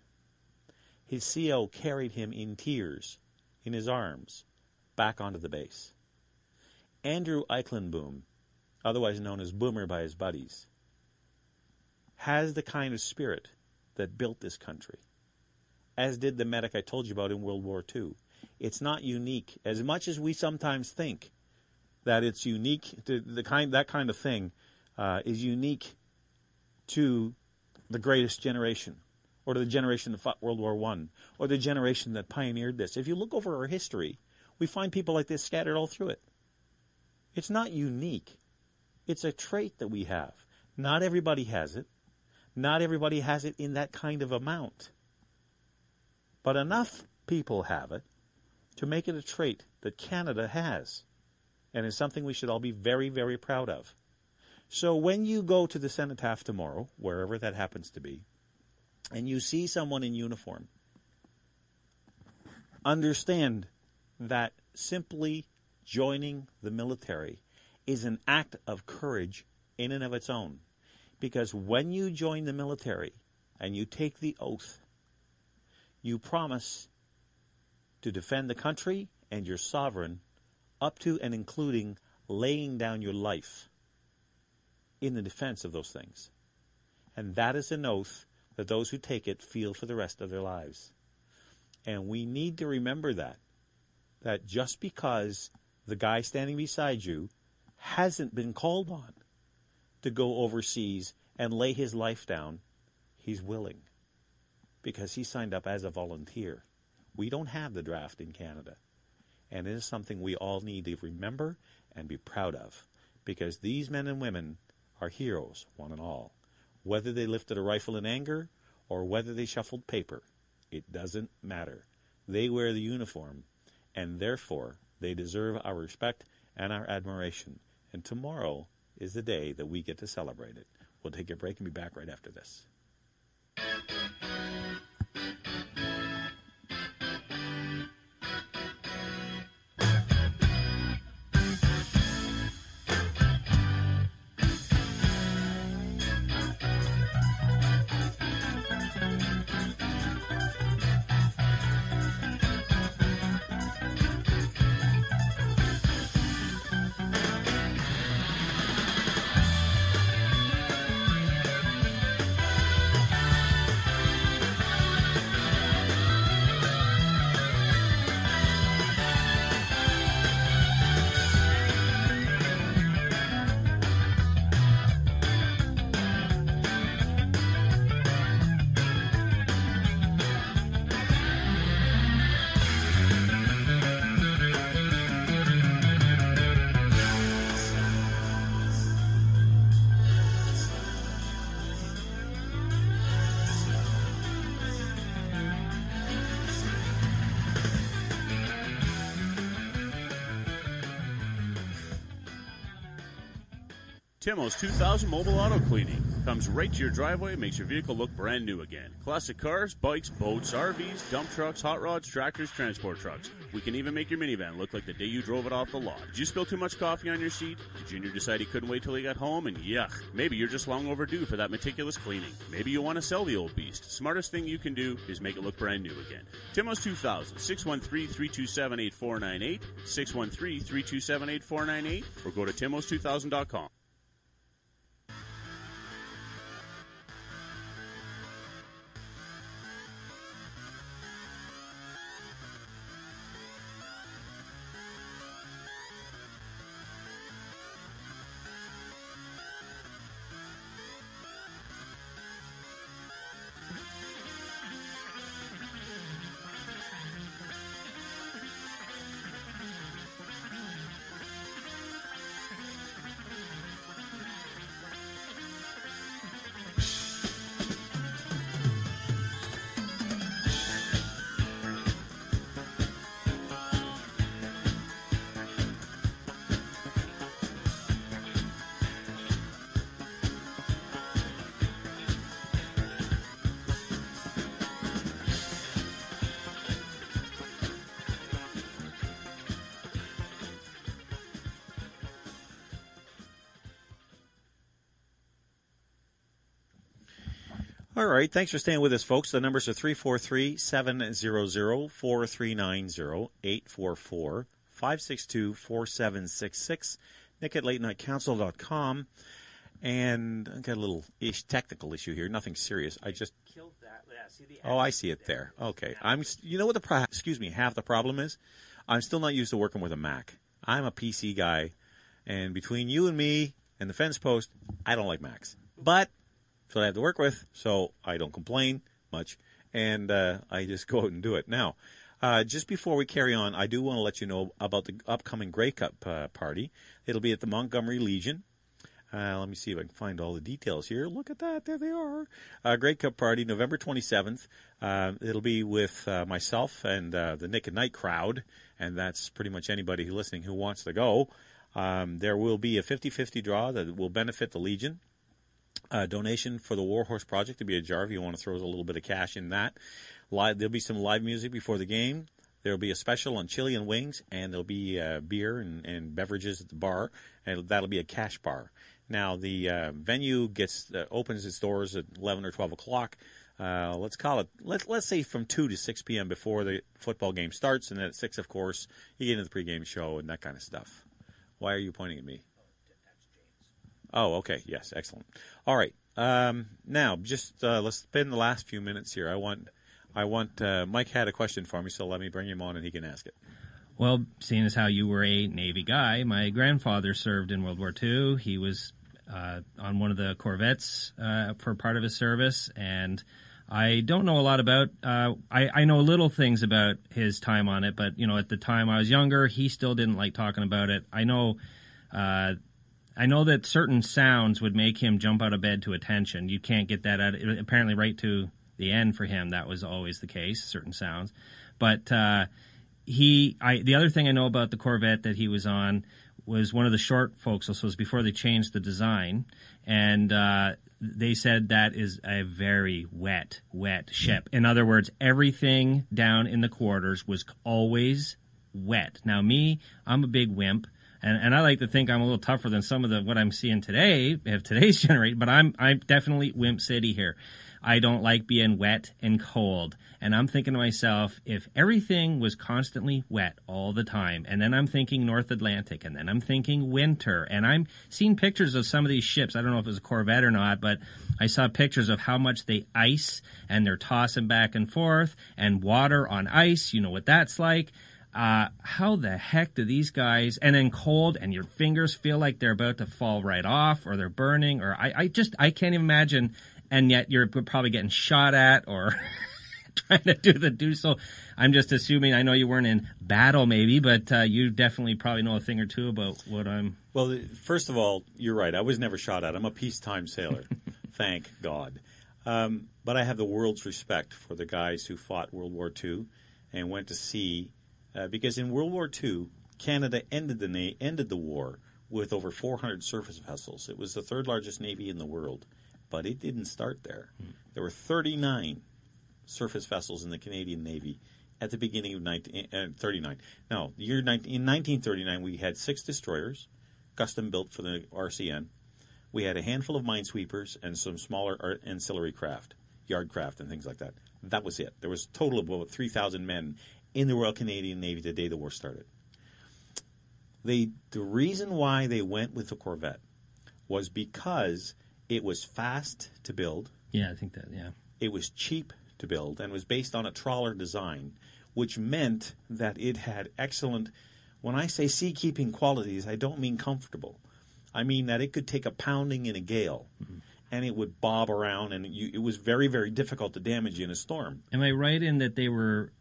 His CO carried him in tears, in his arms, back onto the base. Andrew Eykelenboom, otherwise known as Boomer by his buddies, has the kind of spirit that built this country, as did the medic I told you about in World War II. It's not unique, as much as we sometimes think that it's unique to the kind that kind of thing uh, is unique to the greatest generation, or to the generation that fought World War One, or the generation that pioneered this. If you look over our history, we find people like this scattered all through it. It's not unique. It's a trait that we have. Not everybody has it. Not everybody has it in that kind of amount. But enough people have it to make it a trait that Canada has and is something we should all be very, very proud of. So when you go to the cenotaph tomorrow, wherever that happens to be, and you see someone in uniform, understand that simply joining the military is an act of courage in and of its own. Because when you join the military and you take the oath, you promise to defend the country and your sovereign up to and including laying down your life in the defense of those things. And that is an oath that those who take it feel for the rest of their lives. And we need to remember that. That just because the guy standing beside you hasn't been called on to go overseas and lay his life down, he's willing. Because he signed up as a volunteer. We don't have the draft in Canada. And it is something we all need to remember and be proud of. Because these men and women are heroes, one and all. Whether they lifted a rifle in anger or whether they shuffled paper, it doesn't matter. They wear the uniform, and therefore they deserve our respect and our admiration. And tomorrow is the day that we get to celebrate it. We'll take a break and be back right after this. Timo's 2000 Mobile Auto Cleaning comes right to your driveway and makes your vehicle look brand new again. Classic cars, bikes, boats, RVs, dump trucks, hot rods, tractors, transport trucks. We can even make your minivan look like the day you drove it off the lot. Did you spill too much coffee on your seat? Did Junior decide he couldn't wait till he got home? And yuck, maybe you're just long overdue for that meticulous cleaning. Maybe you want to sell the old beast. Smartest thing you can do is make it look brand new again. Timo's 2000, 613-327-8498, 613-327-8498, or go to timos2000.com. All right. Thanks for staying with us, folks. The numbers are 343 700 4390 844 562 4766. Nick at latenightcouncil.com. And I got a little ish technical issue here. Nothing serious. I just. Killed that. Yeah, see the Oh, I see it there. Okay. I'm. You know what the pro- excuse me. Half the problem is, I'm still not used to working with a Mac. I'm a PC guy, and between you and me and the fence post, I don't like Macs. But what I have to work with, so I don't complain much, and uh, I just go out and do it. Now, uh, just before we carry on, I do want to let you know about the upcoming Grey Cup uh, party. It'll be at the Montgomery Legion. Uh, let me see if I can find all the details here. Look at that. There they are. Uh, Grey Cup Party, November 27th. Uh, it'll be with uh, myself and uh, the Nick and Night crowd, and that's pretty much anybody listening who wants to go. Um, there will be a 50 50 draw that will benefit the Legion. Donation for the Warhorse Project to be a jar if you want to throw a little bit of cash in that. Live, there'll be some live music before the game. There'll be a special on chili and wings, and there'll be uh, beer and, and beverages at the bar, and that'll be a cash bar. Now the uh, venue gets uh, opens its doors at eleven or twelve o'clock. Uh, let's call it let let's say from two to six p.m. before the football game starts, and then at six, of course, you get into the pregame show and that kind of stuff. Why are you pointing at me? Oh, okay. Yes, excellent. All right. Um, now, just uh, let's spend the last few minutes here. I want, I want. Uh, Mike had a question for me, so let me bring him on and he can ask it. Well, seeing as how you were a Navy guy, my grandfather served in World War II. He was uh, on one of the corvettes uh, for part of his service, and I don't know a lot about. Uh, I, I know little things about his time on it, but you know, at the time I was younger, he still didn't like talking about it. I know. I know that certain sounds would make him jump out of bed to attention. You can't get that out. Apparently, right to the end for him, that was always the case. Certain sounds, but uh, he. I the other thing I know about the Corvette that he was on was one of the short folks. This was before they changed the design, and uh, they said that is a very wet, wet ship. In other words, everything down in the quarters was always wet. Now, me, I'm a big wimp. And, and I like to think I'm a little tougher than some of the what I'm seeing today of today's generation, but I'm I'm definitely wimp city here. I don't like being wet and cold. And I'm thinking to myself, if everything was constantly wet all the time, and then I'm thinking North Atlantic, and then I'm thinking winter, and I'm seeing pictures of some of these ships. I don't know if it was a Corvette or not, but I saw pictures of how much they ice, and they're tossing back and forth, and water on ice. You know what that's like. Uh, how the heck do these guys, and then cold, and your fingers feel like they're about to fall right off, or they're burning, or I, I just, I can't even imagine. And yet you're probably getting shot at, or trying to do the do so. I'm just assuming. I know you weren't in battle, maybe, but uh, you definitely probably know a thing or two about what I'm. Well, first of all, you're right. I was never shot at. I'm a peacetime sailor. Thank God. Um, but I have the world's respect for the guys who fought World War II and went to sea, uh, because in World War II, Canada ended the na- ended the war with over 400 surface vessels. It was the third largest navy in the world, but it didn't start there. There were 39 surface vessels in the Canadian Navy at the beginning of 1939. No, the year 19, in 1939 we had six destroyers, custom built for the RCN. We had a handful of minesweepers and some smaller ar- ancillary craft, yard craft and things like that. That was it. There was a total of about 3,000 men in the Royal Canadian Navy the day the war started. They, the reason why they went with the Corvette was because it was fast to build, Yeah, I think that. Yeah. it was cheap to build and was based on a trawler design, which meant that it had excellent. When I say seakeeping qualities, I don't mean comfortable. I mean that it could take a pounding in a gale, mm-hmm. and it would bob around, and you, it was very, very difficult to damage in a storm. Am I right in that they were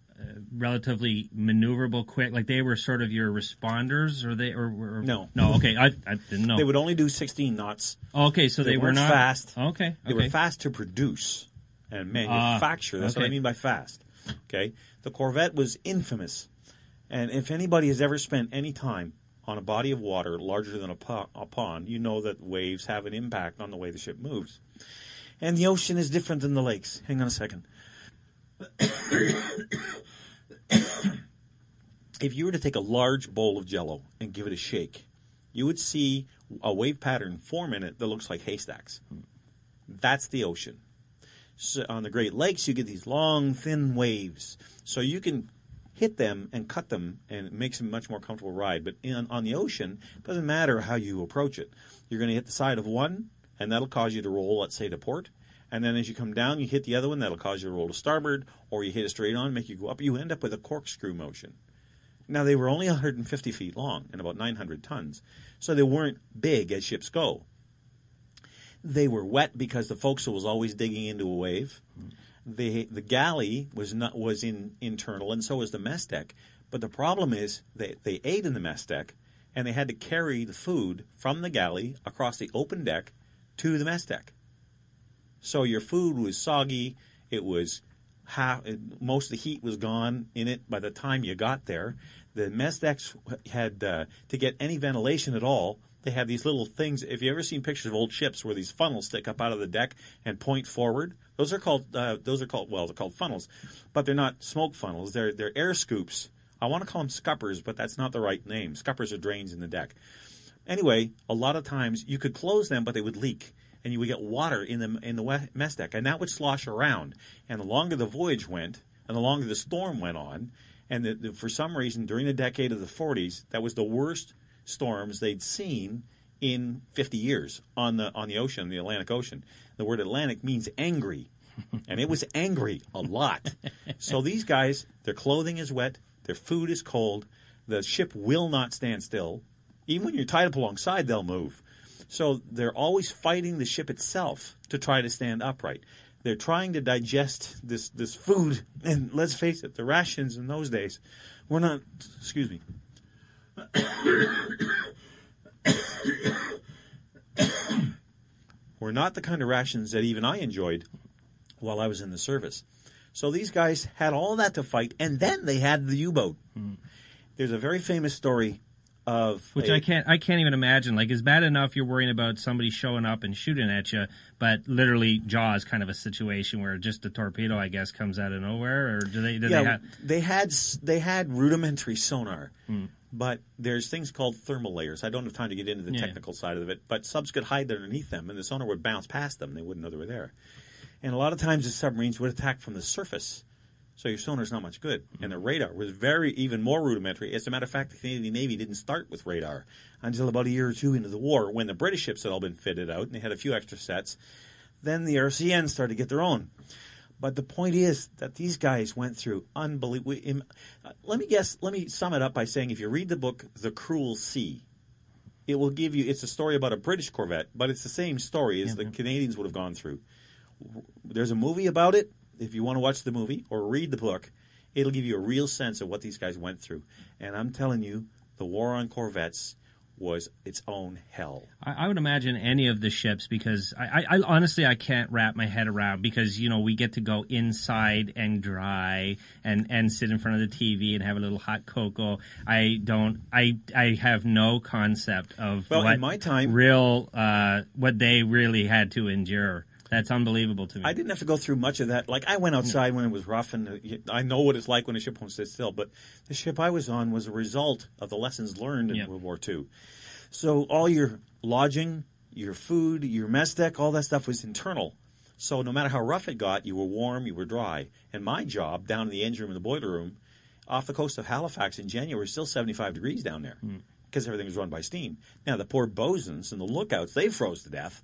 relatively maneuverable, quick? Like they were sort of your responders, or they or, or No. no? Okay, I, I didn't know. They would only do 16 knots. okay, so they, they were weren't fast. Okay, They okay. were fast to produce and manufacture. Ah, That's what I mean by fast. Okay, the Corvette was infamous, and if anybody has ever spent any time on a body of water larger than a, po- a pond, you know that waves have an impact on the way the ship moves. And the ocean is different than the lakes. Hang on a second. if you were to take a large bowl of jello and give it a shake, you would see a wave pattern form in it that looks like haystacks. That's the ocean. So on the Great Lakes, you get these long, thin waves. So you can hit them and cut them, and it makes a much more comfortable ride. But in, on the ocean, it doesn't matter how you approach it. You're going to hit the side of one, and that'll cause you to roll, let's say, to port. And then as you come down, you hit the other one, that'll cause you to roll to starboard, or you hit it straight on, make you go up. You end up with a corkscrew motion. Now, they were only 150 feet long and about 900 tons, so they weren't big as ships go. They were wet because the forecastle was always digging into a wave. The the galley was not was in internal, and so was the mess deck. But the problem is they they ate in the mess deck, and they had to carry the food from the galley across the open deck to the mess deck. So your food was soggy. It was half. Most of the heat was gone in it by the time you got there. The mess decks had uh, to get any ventilation at all. They have these little things. If you ever seen pictures of old ships where these funnels stick up out of the deck and point forward, those are called uh, those are called well they're called funnels, but they're not smoke funnels. They're they're air scoops. I want to call them scuppers, but that's not the right name. Scuppers are drains in the deck. Anyway, a lot of times you could close them, but they would leak, and you would get water in the in the mess deck, and that would slosh around. And the longer the voyage went, and the longer the storm went on, and the, the, for some reason during the decade of the 40s, that was the worst storms they'd seen in 50 years on the on the ocean, the Atlantic Ocean. The word Atlantic means angry, and it was angry a lot. So these guys, their clothing is wet, their food is cold, the ship will not stand still. Even when you're tied up alongside, they'll move. So they're always fighting the ship itself to try to stand upright. They're trying to digest this this food, and let's face it, the rations in those days were not. Excuse me. were not the kind of rations that even I enjoyed while I was in the service. So these guys had all that to fight, and then they had the U-boat. Mm. There's a very famous story of Which a- I can't I can't even imagine. Like it's bad enough you're worrying about somebody showing up and shooting at you, but literally Jaws kind of a situation where just a torpedo, I guess, comes out of nowhere, or do they? Do yeah, they have, they had they had rudimentary sonar, hmm. but there's things called thermal layers. I don't have time to get into the Yeah. technical side of it, but subs could hide underneath them, and the sonar would bounce past them. They wouldn't know they were there. And a lot of times the submarines would attack from the surface, so your sonar's not much good. And the radar was very even more rudimentary. As a matter of fact, the Canadian Navy didn't start with radar until about a year or two into the war, when the British ships had all been fitted out and they had a few extra sets. Then the RCN started to get their own. But the point is that these guys went through unbelievable. uh, Let me guess. Let me sum it up by saying, if you read the book *The Cruel Sea*, it will give you. It's a story about a British corvette, but it's the same story as the Canadians would have gone through. There's a movie about it. If you want to watch the movie or read the book, it'll give you a real sense of what these guys went through. And I'm telling you, the war on corvettes was its own hell. I, I would imagine any of the ships because I, I, I honestly I can't wrap my head around because you know we get to go inside and dry and and sit in front of the TV and have a little hot cocoa. I don't I I have no concept of Well, in my time- real uh, what they really had to endure. That's unbelievable to me. I didn't have to go through much of that. Like I went outside when it was rough, and uh, I know what it's like when a ship won't sit still. But the ship I was on was a result of the lessons learned in Yep. World War II. So all your lodging, your food, your mess deck, all that stuff was internal. So no matter how rough it got, you were warm, you were dry. And my job down in the engine room and the boiler room, off the coast of Halifax in January, still 75 degrees down there because everything was run by steam. Now the poor bosuns and the lookouts, they froze to death.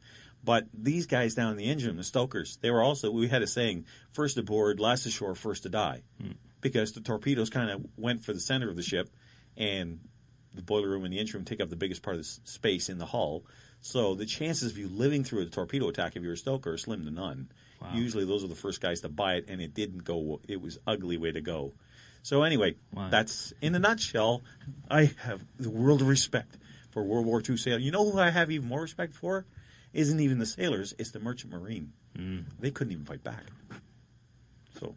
But these guys down in the engine, room, the stokers, they were also, we had a saying, first aboard, last ashore, first to die. Hmm. Because the torpedoes kind of went for the center of the ship, and the boiler room and the engine room take up the biggest part of the space in the hull. So the chances of you living through a torpedo attack if you're a stoker are slim to none. Usually those are the first guys to buy it, and it didn't go, it was ugly way to go. So anyway, Wow. that's in a nutshell. I have the world of respect for World War II sailors. You know who I have even more respect for? Isn't even the sailors; it's the merchant marine. Hmm. They couldn't even fight back. So,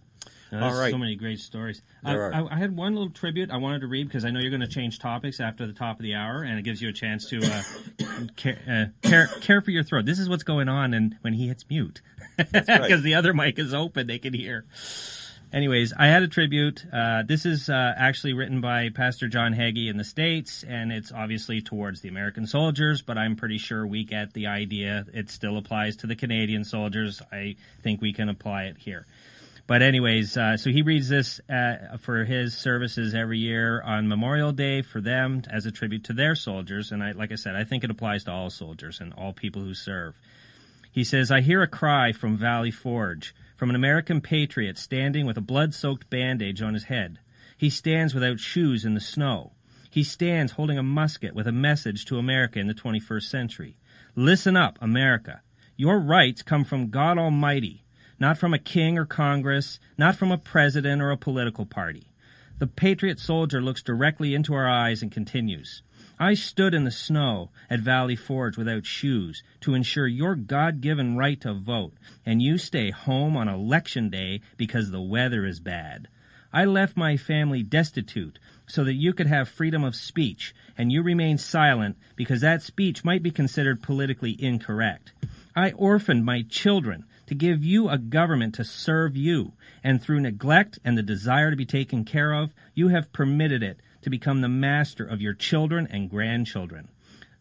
There's all right. so many great stories. There I, are. I, I had one little tribute I wanted to read because I know you're going to change topics after the top of the hour, and it gives you a chance to uh, care, uh, care care for your throat. This is what's going on, and when he hits mute, because right. the other mic is open, they can hear. Anyways, I had a tribute. Uh, this is uh, actually written by Pastor John Hagee in the States, and it's obviously towards the American soldiers, but I'm pretty sure we get the idea. It still applies to the Canadian soldiers. I think we can apply it here. But anyways, uh, so he reads this uh, for his services every year on Memorial Day for them as a tribute to their soldiers. And I, like I said, I think it applies to all soldiers and all people who serve. He says, I hear a cry from Valley Forge, from an American patriot standing with a blood soaked bandage on his head. He stands without shoes in the snow. He stands holding a musket with a message to America in the 21st century. Listen up, America. Your rights come from God Almighty, not from a king or Congress, not from a president or a political party. The patriot soldier looks directly into our eyes and continues. I stood in the snow at Valley Forge without shoes to ensure your God given right to vote, and you stay home on election day because the weather is bad. I left my family destitute so that you could have freedom of speech, and you remain silent because that speech might be considered politically incorrect. I orphaned my children to give you a government to serve you, and through neglect and the desire to be taken care of, you have permitted it to become the master of your children and grandchildren.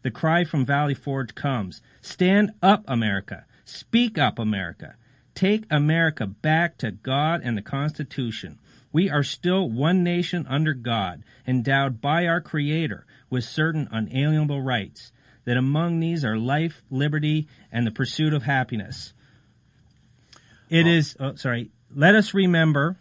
The cry from Valley Forge comes Stand up, America! Speak up, America! Take America back to God and the Constitution. We are still one nation under God, endowed by our Creator with certain unalienable rights, that among these are life, liberty, and the pursuit of happiness. It is, oh, sorry, let us remember,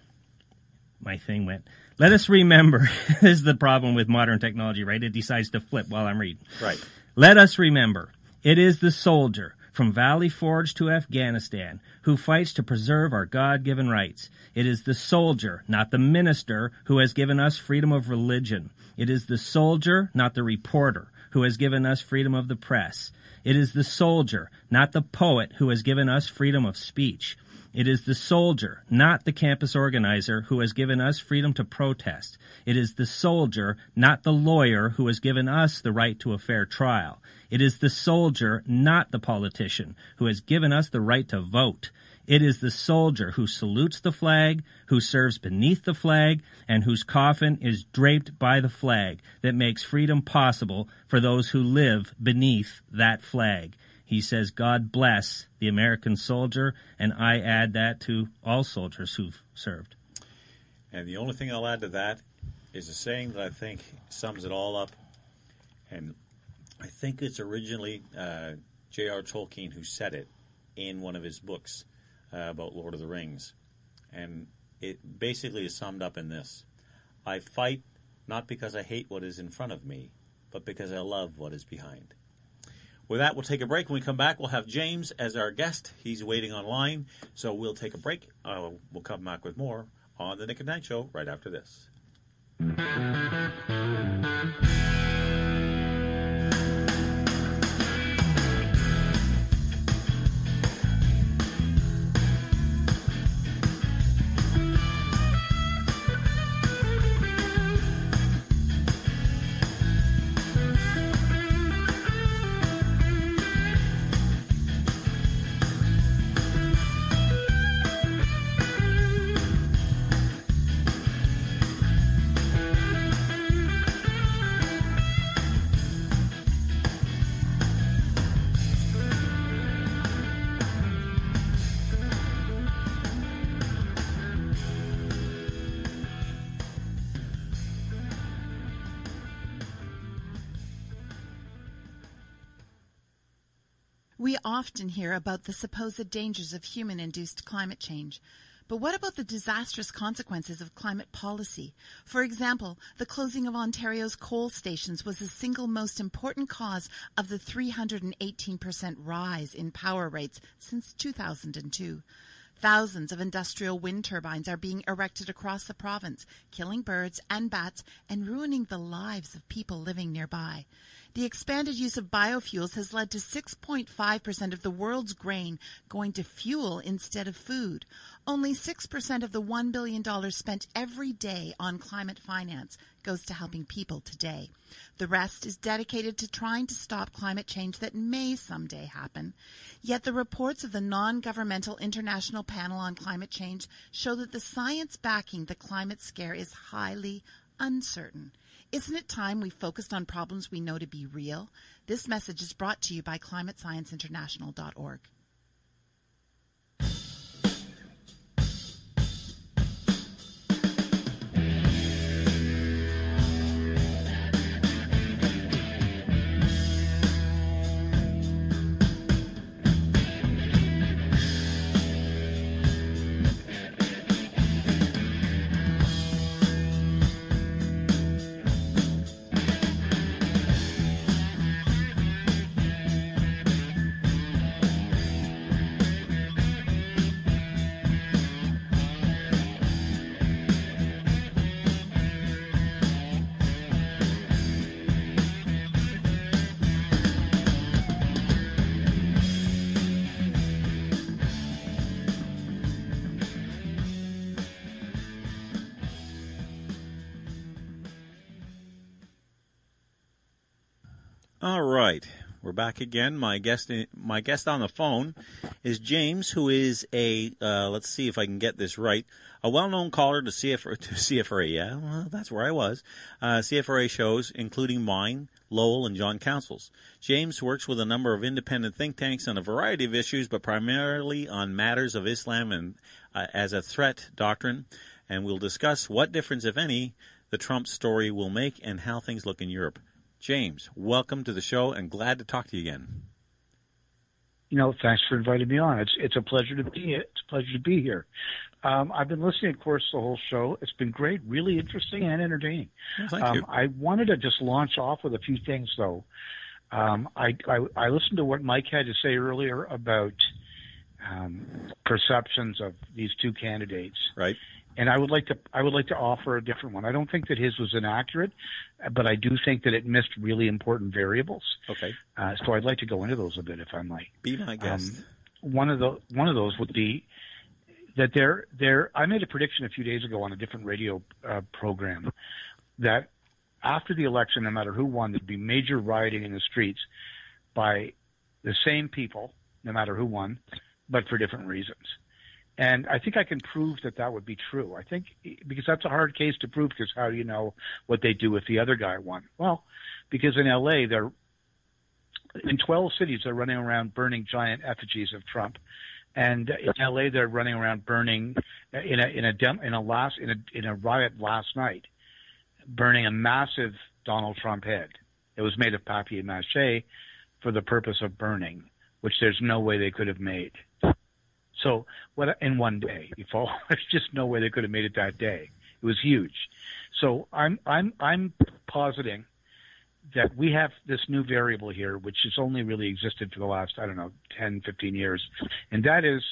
my thing went, let us remember, this is the problem with modern technology, right? It decides to flip while I'm reading. Right. Let us remember, it is the soldier from Valley Forge to Afghanistan who fights to preserve our God given rights. It is the soldier, not the minister, who has given us freedom of religion. It is the soldier, not the reporter, who has given us freedom of the press. It is the soldier, not the poet, who has given us freedom of speech. It is the soldier, not the campus organizer, who has given us freedom to protest. It is the soldier, not the lawyer, who has given us the right to a fair trial. It is the soldier, not the politician, who has given us the right to vote. It is the soldier who salutes the flag, who serves beneath the flag, and whose coffin is draped by the flag that makes freedom possible for those who live beneath that flag. He says, God bless the American soldier, and I add that to all soldiers who've served. And the only thing I'll add to that is a saying that I think sums it all up. And I think it's originally uh, J.R. Tolkien who said it in one of his books uh, about Lord of the Rings. And it basically is summed up in this I fight not because I hate what is in front of me, but because I love what is behind. With that, we'll take a break. When we come back, we'll have James as our guest. He's waiting online, so we'll take a break. Uh, we'll come back with more on the Nick at Night Show right after this. Often hear about the supposed dangers of human induced climate change. But what about the disastrous consequences of climate policy? For example, the closing of Ontario's coal stations was the single most important cause of the 318% rise in power rates since 2002. Thousands of industrial wind turbines are being erected across the province, killing birds and bats and ruining the lives of people living nearby. The expanded use of biofuels has led to 6.5% of the world's grain going to fuel instead of food. Only 6% of the $1 billion spent every day on climate finance goes to helping people today. The rest is dedicated to trying to stop climate change that may someday happen. Yet the reports of the non-governmental International Panel on Climate Change show that the science backing the climate scare is highly uncertain. Isn't it time we focused on problems we know to be real? This message is brought to you by climatescienceinternational.org. All right, we're back again. My guest, my guest on the phone is James, who is a uh, let's see if I can get this right, a well-known caller to CFRA. To CFRA, yeah, well, that's where I was. Uh, CFRA shows, including mine, Lowell, and John Councils. James works with a number of independent think tanks on a variety of issues, but primarily on matters of Islam and uh, as a threat doctrine. And we'll discuss what difference, if any, the Trump story will make and how things look in Europe. James, welcome to the show and glad to talk to you again. You know, thanks for inviting me on. It's it's a pleasure to be it's a pleasure to be here. Um, I've been listening, of course, the whole show. It's been great, really interesting and entertaining. Thank um, you. I wanted to just launch off with a few things, though. Um, I, I I listened to what Mike had to say earlier about um, perceptions of these two candidates, Right? And I would like to I would like to offer a different one. I don't think that his was inaccurate, but I do think that it missed really important variables. Okay. Uh, so I'd like to go into those a bit, if I might. Be my guest. Um, one of the one of those would be that there there I made a prediction a few days ago on a different radio uh, program that after the election, no matter who won, there'd be major rioting in the streets by the same people, no matter who won, but for different reasons. And I think I can prove that that would be true. I think because that's a hard case to prove because how do you know what they do if the other guy won? Well, because in LA they're in 12 cities they're running around burning giant effigies of Trump. And in LA they're running around burning in a in a dem, in a last in a in a riot last night burning a massive Donald Trump head. It was made of papier mache for the purpose of burning, which there's no way they could have made. So what in one day, follow? There's just no way they could have made it that day. It was huge. So I'm I'm I'm positing that we have this new variable here, which has only really existed for the last I don't know 10, 15 years, and that is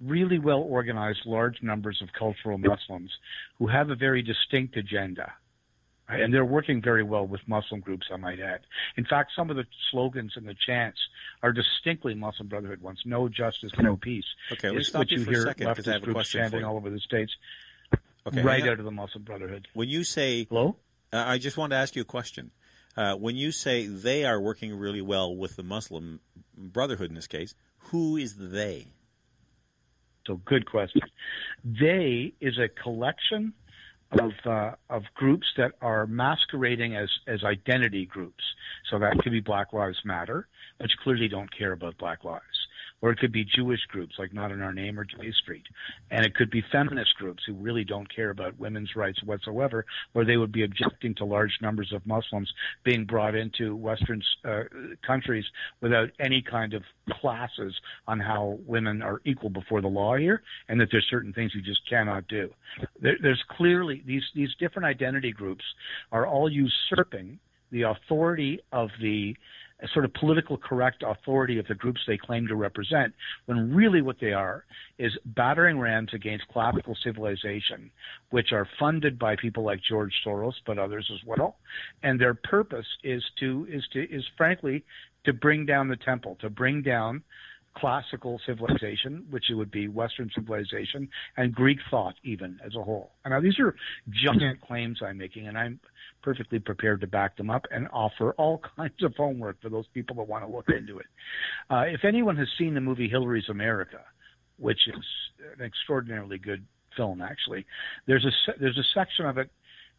really well organized large numbers of cultural Muslims who have a very distinct agenda. And they're working very well with Muslim groups, I might add. In fact, some of the slogans and the chants are distinctly Muslim Brotherhood ones: "No justice, no peace." Okay, let's stop you for a second, 'cause I have a question for chanting you. all over the states, Okay. right out of the Muslim Brotherhood. When you say, Hello. uh, I just want to ask you a question. Uh, when you say they are working really well with the Muslim Brotherhood in this case, who is they? So good question. They is a collection of uh, of groups that are masquerading as as identity groups. So that could be Black Lives Matter, which clearly don't care about Black lives. Or it could be Jewish groups like Not in Our Name or J Street. And it could be feminist groups who really don't care about women's rights whatsoever, or they would be objecting to large numbers of Muslims being brought into Western uh, countries without any kind of classes on how women are equal before the law here, and that there's certain things you just cannot do. There, there's clearly these these different identity groups are all usurping the authority of the sort of political correct authority of the groups they claim to represent, when really what they are is battering rams against classical civilization, which are funded by people like George Soros, but others as well. And their purpose is to is to is frankly to bring down the temple, to bring down classical civilization, which it would be Western civilization, and Greek thought even as a whole. And now these are giant claims I'm making, and I'm perfectly prepared to back them up and offer all kinds of homework for those people that want to look into it. Uh, if anyone has seen the movie Hillary's America, which is an extraordinarily good film, actually, there's a there's a section of it.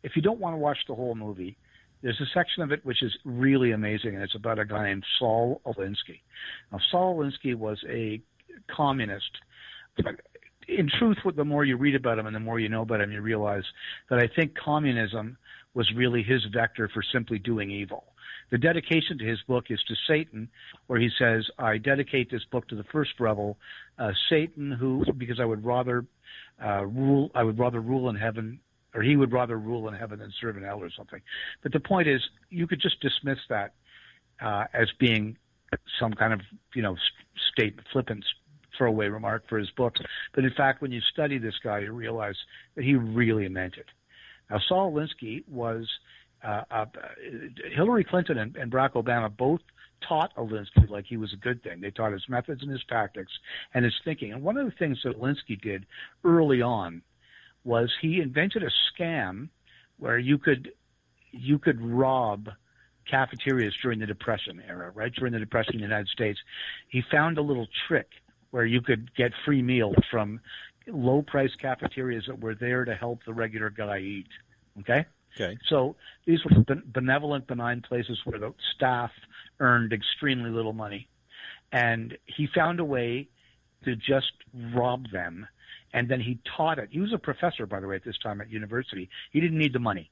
If you don't want to watch the whole movie, there's a section of it which is really amazing, and it's about a guy named Saul Alinsky. Now, Saul Alinsky was a communist. In truth, the more you read about him and the more you know about him, you realize that I think communism was really his vector for simply doing evil. The dedication to his book is to Satan, where he says, I dedicate this book to the first rebel, uh, Satan, who, because I would rather uh, rule, I would rather rule in heaven or he would rather rule in heaven than serve in hell or something. But the point is, you could just dismiss that uh, as being some kind of you know state flippant throwaway remark for his book. But in fact, when you study this guy, you realize that he really meant it. Now, Saul Alinsky was uh, uh, Hillary Clinton and, and Barack Obama both taught Alinsky like he was a good thing. They taught his methods and his tactics and his thinking. And one of the things that Alinsky did early on was he invented a scam where you could you could rob cafeterias during the Depression era, right? During the Depression in the United States, he found a little trick where you could get free meals from low price cafeterias that were there to help the regular guy eat. Okay? Okay. So these were benevolent, benign places where the staff earned extremely little money. And he found a way to just rob them. And then he taught it. He was a professor, by the way, at this time at university. He didn't need the money.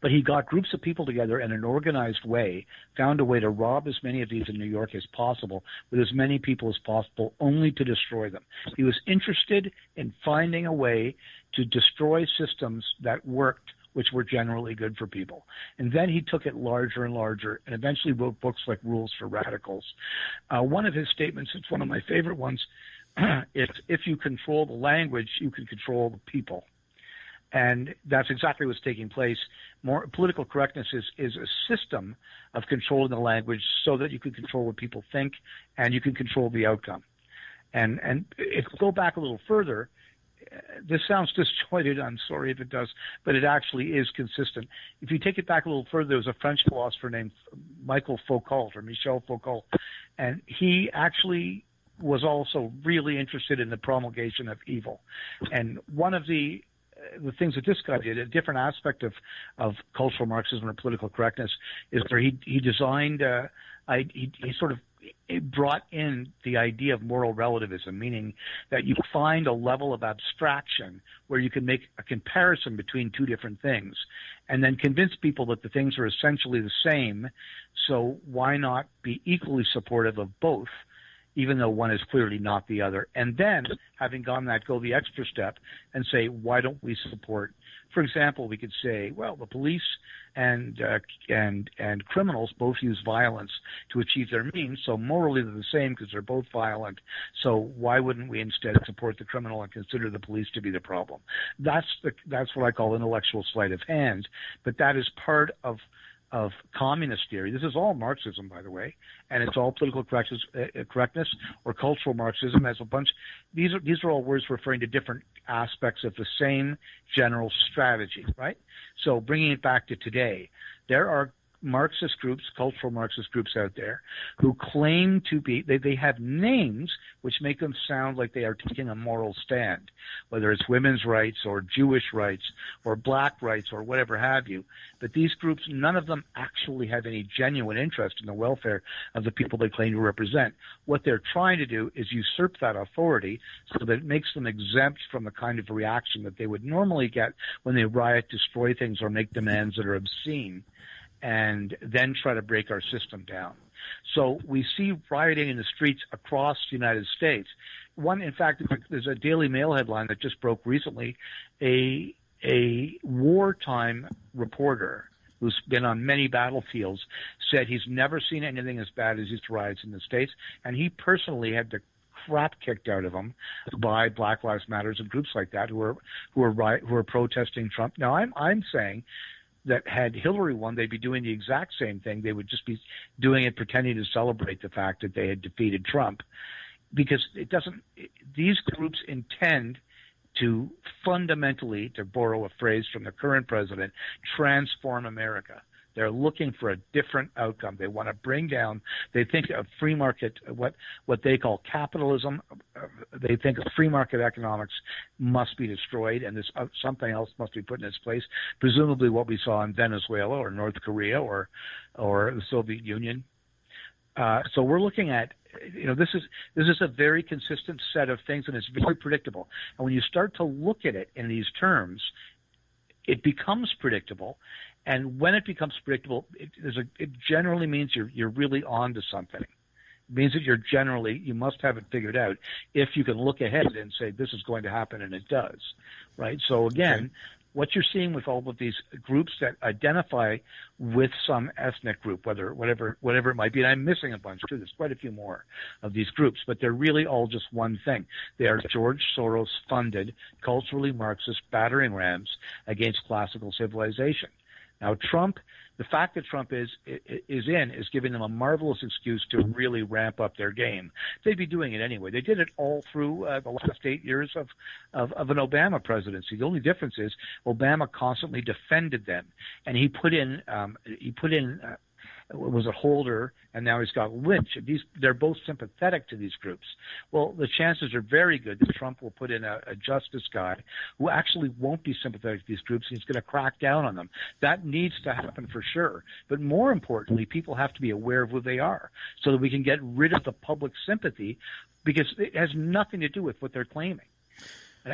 But he got groups of people together in an organized way, found a way to rob as many of these in New York as possible with as many people as possible, only to destroy them. He was interested in finding a way to destroy systems that worked which were generally good for people. And then he took it larger and larger and eventually wrote books like Rules for Radicals. Uh, one of his statements, it's one of my favorite ones, is if you control the language, you can control the people. And that's exactly what's taking place. More political correctness is, is a system of controlling the language so that you can control what people think and you can control the outcome. And and if we go back a little further, uh, this sounds disjointed. I'm sorry if it does, but it actually is consistent. If you take it back a little further, there was a French philosopher named Michael Foucault or Michel Foucault, and he actually was also really interested in the promulgation of evil. And one of the the things that this guy did, a different aspect of, of cultural Marxism or political correctness, is where he he designed, uh, I, he, he sort of brought in the idea of moral relativism, meaning that you find a level of abstraction where you can make a comparison between two different things, and then convince people that the things are essentially the same. So why not be equally supportive of both? Even though one is clearly not the other. And then, having gone that, go the extra step and say, why don't we support? For example, we could say, well, the police and uh, and and criminals both use violence to achieve their means, so morally they're the same because they're both violent. So why wouldn't we instead support the criminal and consider the police to be the problem? That's the that's what I call intellectual sleight of hand, but that is part of of communist theory. This is all Marxism, by the way, and it's all political correctness, uh, correctness or cultural Marxism. Has a bunch. These are these are all words referring to different aspects of the same general strategy, right? So bringing it back to today, there are Marxist groups, cultural Marxist groups out there, who claim to be, they, they have names which make them sound like they are taking a moral stand, whether it's women's rights or Jewish rights or black rights or whatever have you. But these groups, none of them actually have any genuine interest in the welfare of the people they claim to represent. What they're trying to do is usurp that authority so that it makes them exempt from the kind of reaction that they would normally get when they riot, destroy things, or make demands that are obscene and then try to break our system down. So we see rioting in the streets across the United States. One, in fact, there's a Daily Mail headline that just broke recently. A a wartime reporter who's been on many battlefields, said he's never seen anything as bad as these riots in the states, and he personally had the crap kicked out of him by Black Lives Matters and groups like that who are who are riot, who are protesting Trump. Now I'm I'm saying that had Hillary won, they'd be doing the exact same thing. They would just be doing it, pretending to celebrate the fact that they had defeated Trump, because it doesn't. These groups intend to fundamentally, to borrow a phrase from the current president, transform America. They're looking for a different outcome. They want to bring down. They think of free market, what what they call capitalism. uh, They think of free market economics must be destroyed, and this uh, something else must be put in its place. Presumably, what we saw in Venezuela or North Korea or or the Soviet Union. Uh, so we're looking at you know this is this is a very consistent set of things and it's very predictable and when you start to look at it in these terms it becomes predictable and when it becomes predictable it, there's a, it generally means you're you're really on to something it means that you're generally you must have it figured out if you can look ahead and say this is going to happen and it does right so again what you're seeing with all of these groups that identify with some ethnic group, whether whatever whatever it might be, and I'm missing a bunch too. There's quite a few more of these groups, but they're really all just one thing. They are George Soros funded, culturally Marxist battering rams against classical civilization. Now, Trump, the fact that Trump is is in is giving them a marvelous excuse to really ramp up their game. They'd be doing it anyway. They did it all through uh, the last eight years of, of of an Obama presidency. The only difference is Obama constantly defended them, and he put in um, he put in. Uh, was a Holder, and now he's got Lynch. These they're both sympathetic to these groups. Well, the chances are very good that Trump will put in a, a justice guy who actually won't be sympathetic to these groups. And he's going to crack down on them. That needs to happen for sure. But more importantly, people have to be aware of who they are, so that we can get rid of the public sympathy, because it has nothing to do with what they're claiming.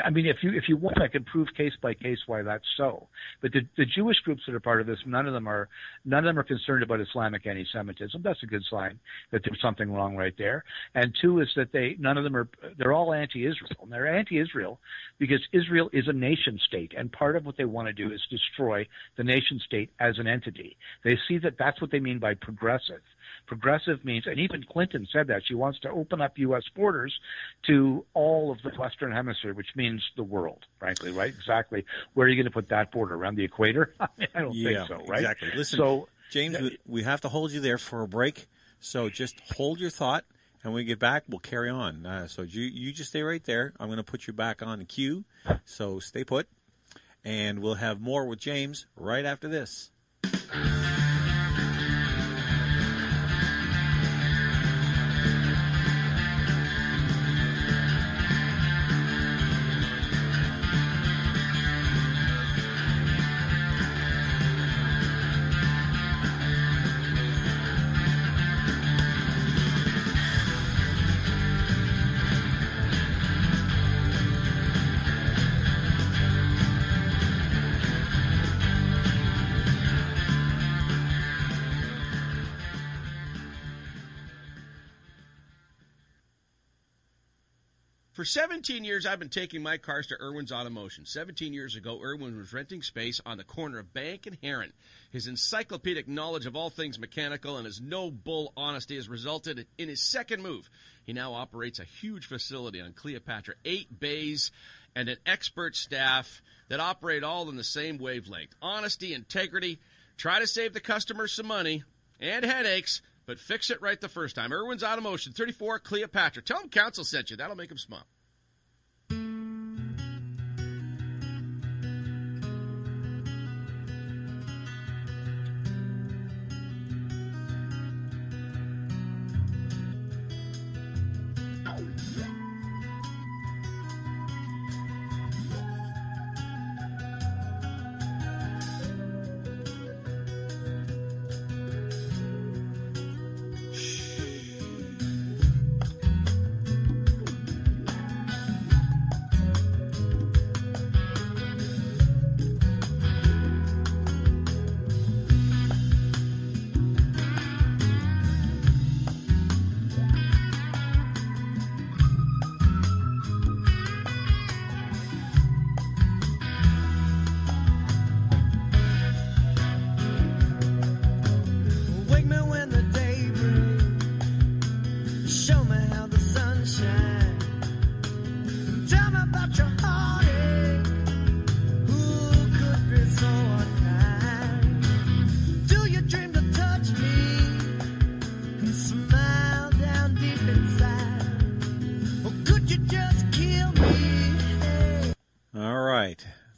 I mean, if you if you want, I can prove case by case why that's so. But the, the Jewish groups that are part of this, none of them are none of them are concerned about Islamic anti-Semitism. That's a good sign that there's something wrong right there. And two is that they none of them are they're all anti-Israel. And they're anti-Israel because Israel is a nation state, and part of what they want to do is destroy the nation state as an entity. They see that that's what they mean by progressive. Progressive means, and even Clinton said that she wants to open up U.S. borders to all of the Western Hemisphere, which means the world, frankly, right? Exactly. Where are you going to put that border? Around the equator? I, don't yeah, think so, right? Exactly. Listen, so, James, we, we have to hold you there for a break. So just hold your thought, and when we get back, we'll carry on. Uh, so you you just stay right there. I'm going to put you back on the queue. So stay put, and we'll have more with James right after this. For 17 years, I've been taking my cars to Irwin's Automotion. 17 years ago, Irwin was renting space on the corner of Bank and Heron. His encyclopedic knowledge of all things mechanical and his no bull honesty has resulted in his second move. He now operates a huge facility on Cleopatra, eight bays, and an expert staff that operate all in the same wavelength. Honesty, integrity, try to save the customer some money and headaches but fix it right the first time. Irwin's Automotion, 34 Cleopatra. Tell him Council sent you. That'll make him smile.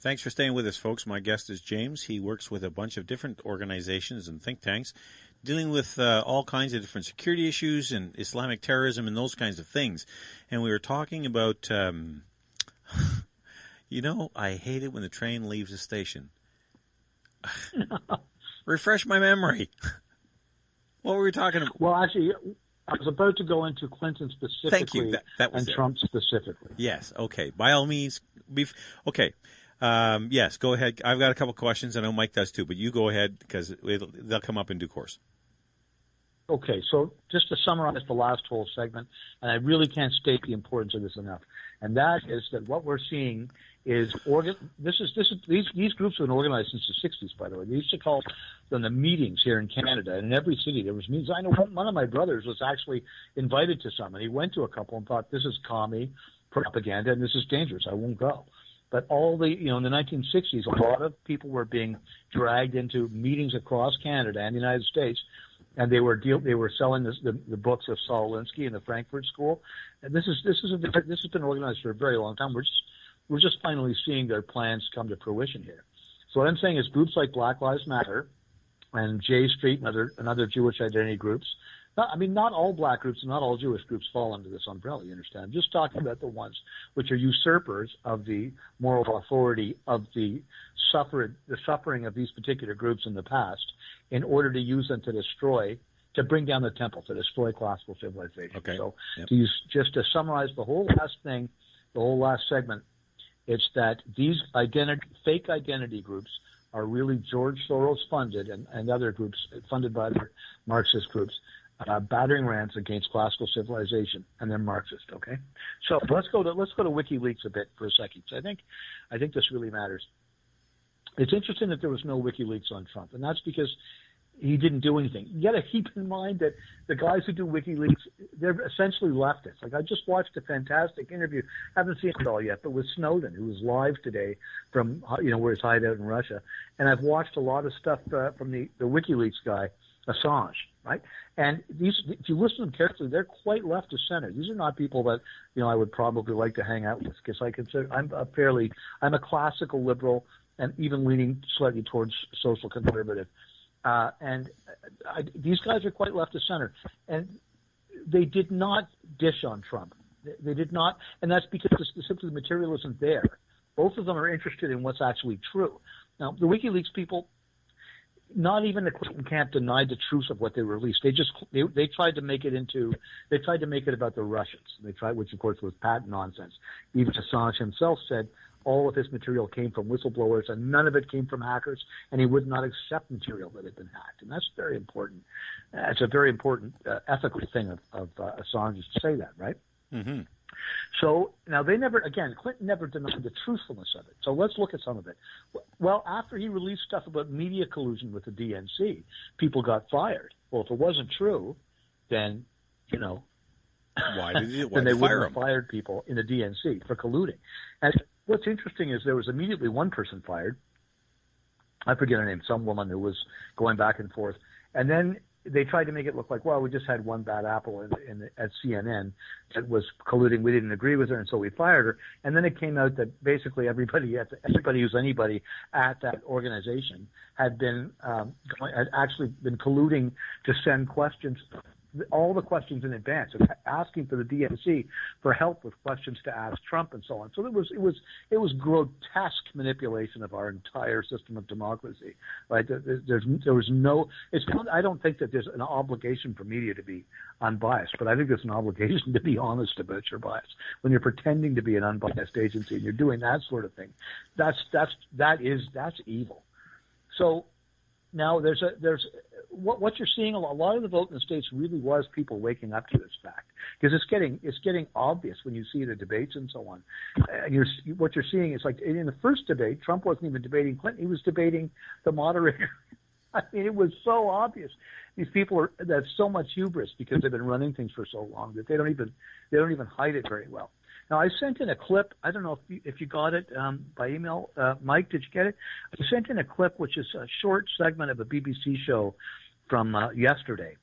Thanks for staying with us, folks. My guest is James. He works with a bunch of different organizations and think tanks dealing with uh, all kinds of different security issues and Islamic terrorism and those kinds of things. And we were talking about, um, you know, I hate it when the train leaves the station. Refresh my memory. what were we talking about? Well, actually, I was about to go into Clinton specifically Thank you. That- that was and it. Trump specifically. Yes. Okay. By all means. Okay. Um, yes. Go ahead. I've got a couple questions. I know Mike does too, but you go ahead because they'll come up in due course. Okay, so just to summarize the last whole segment, and I really can't state the importance of this enough, and that is that what we're seeing is organ. This is this is these these groups have been organized since the '60s. By the way, they used to call them the meetings here in Canada, and in every city there was meetings. I know one, one of my brothers was actually invited to some, and he went to a couple and thought this is commie propaganda and this is dangerous. I won't go. But all the, you know, in the 1960s, a lot of people were being dragged into meetings across Canada and the United States, and they were deal, they were selling this, the, the books of Saul Alinsky and the Frankfurt School. And this is this is a, this has been organized for a very long time. We're just we're just finally seeing their plans come to fruition here. So what I'm saying is groups like Black Lives Matter and J Street and other and other Jewish identity groups. Not, I mean, not all black groups and not all Jewish groups fall under this umbrella. You understand? I'm just talking about the ones which are usurpers of the moral authority of the suffered the suffering of these particular groups in the past, in order to use them to destroy, to bring down the temple, to destroy classical civilization. Okay. So Yep. to use, just to summarize the whole last thing, the whole last segment, it's that these identity, fake identity groups are really George Soros funded and, and other groups funded by other Marxist groups, uh, battering rants against classical civilization, and they're Marxist. Okay, so let's go to let's go to WikiLeaks a bit for a second. 'cause I think I think this really matters. It's interesting that there was no WikiLeaks on Trump, and that's because he didn't do anything. You got to keep in mind that the guys who do WikiLeaks, they're essentially leftists. Like I just watched a fantastic interview, I haven't seen it all yet, but with Snowden, who was live today from you know where his hideout in Russia, and I've watched a lot of stuff uh, from the the WikiLeaks guy, Assange, right? And these, if you listen to them carefully, they're quite left of center. These are not people that you know I would probably like to hang out with because I consider I'm a fairly I'm a classical liberal and even leaning slightly towards social conservative. Uh, and I, these guys are quite left of center, and they did not dish on Trump. They, did not, and that's because the, simply the material isn't there. Both of them are interested in what's actually true. Now, the WikiLeaks people, not even the Clinton camp denied the truth of what they released. They just they, they tried to make it into they tried to make it about the Russians. They tried, which of course was patent nonsense. Even Assange himself said all of his material came from whistleblowers and none of it came from hackers, and he would not accept material that had been hacked. And that's very important. Uh, it's a very important uh, ethical thing of, of uh, Assange to say that, right? Mm-hmm. So now they never, again, Clinton never denied the truthfulness of it. So let's look at some of it. Well, after he released stuff about media collusion with the DNC, people got fired. Well, if it wasn't true, then, you know, Why did he? Why then they did wouldn't fire have fired people in the DNC for colluding. And what's interesting is there was immediately one person fired. I forget her name, some woman who was going back and forth, and then they tried to make it look like, well, we just had one bad apple in, in at CNN that was colluding. We didn't agree with her, and so we fired her. And then it came out that basically everybody at the, everybody who's anybody at that organization had been um, had actually been colluding to send questions all the questions in advance asking for the DNC for help with questions to ask Trump and so on. So it was it was it was grotesque manipulation of our entire system of democracy. Right? There- There's, there was no. It's I don't think that there's an obligation for media to be unbiased, but I think there's an obligation to be honest about your bias when you're pretending to be an unbiased agency and you're doing that sort of thing. That's that's that is that's evil. So now there's a there's what what you're seeing a lot, a lot of the vote in the states really was people waking up to this fact because it's getting it's getting obvious when you see the debates and so on. And you're what you're seeing is like in the first debate, Trump wasn't even debating Clinton; he was debating the moderator. I mean, it was so obvious. These people are that's so much hubris because they've been running things for so long that they don't even they don't even hide it very well. Now I sent in a clip. I don't know if you, if you got it um, by email, uh, Mike. Did you get it? I sent in a clip, which is a short segment of a BBC show from uh, yesterday,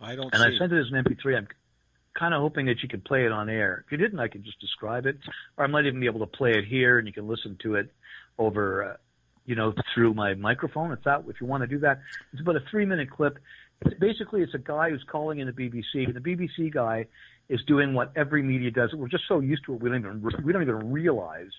I don't and. I sent it as an MP3. I'm kind of hoping that you could play it on air. If you didn't, I could just describe it, or I might even be able to play it here, and you can listen to it over, uh, you know, through my microphone. If that, if you want to do that, it's about a three-minute clip. It's basically, it's a guy who's calling in the BBC, and the BBC guy is doing what every media does. We're just so used to it, we don't even we don't even realize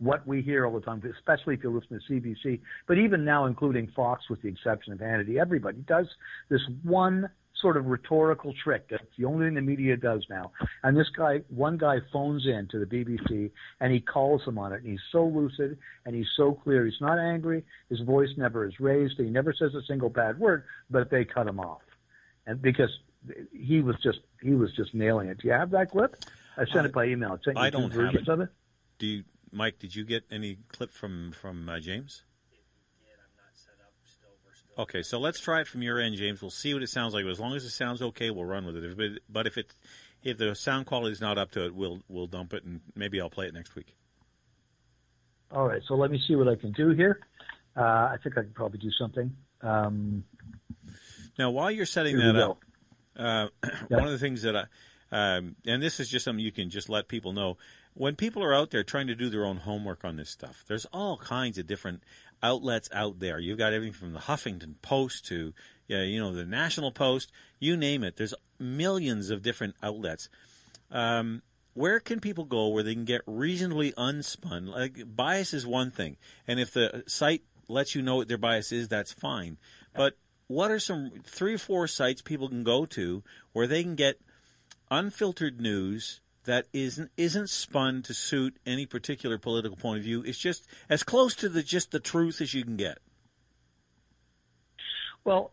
what we hear all the time, especially if you listen to CBC. But even now, including Fox, with the exception of Hannity, everybody does this one sort of rhetorical trick. That's the only thing the media does now. And this guy, one guy phones in to the BBC and he calls them on it. And he's so lucid and he's so clear. He's not angry. His voice never is raised. He never says a single bad word, but they cut him off. And because he was just, he was just nailing it. Do you have that clip? I sent it by email. I I don't have versions it. of it. Do you, Mike? Did you get any clip from from uh, James? Okay, so let's try it from your end, James. We'll see what it sounds like. As long as it sounds okay, we'll run with it. But if it if the sound quality is not up to it, we'll we'll dump it and maybe I'll play it next week. All right, so let me see what I can do here. Uh, I think I can probably do something. Um, Now, while you're setting that up, uh, Yeah. one of the things that I, um, and this is just something you can just let people know, when people are out there trying to do their own homework on this stuff, there's all kinds of different outlets out there. You've got everything from the Huffington Post to, you know, the National Post, you name it. There's millions of different outlets. Um, where can people go where they can get reasonably unspun? Like bias is one thing, and if the site lets you know what their bias is, that's fine. But what are some three or four sites people can go to where they can get unfiltered news that isn't isn't spun to suit any particular political point of view? It's just as close to the just the truth as you can get. Well,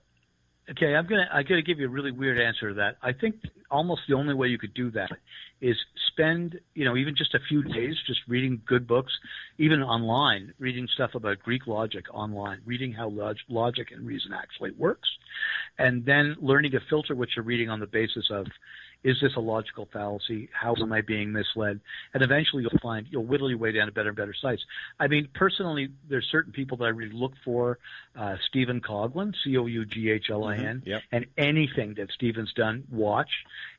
okay, I'm gonna I gotta give you a really weird answer to that. I think almost the only way you could do that is spend you know even just a few days just reading good books, even online, reading stuff about Greek logic online, reading how log- logic and reason actually works, and then learning to filter what you're reading on the basis of is this a logical fallacy? How am I being misled? And eventually you'll find you'll whittle your way down to better and better sites. I mean, personally, there's certain people that I really look for. Uh, Stephen Coughlin, C-O-U-G-H-L-I-N, Mhm, yep. and anything that Stephen's done, watch,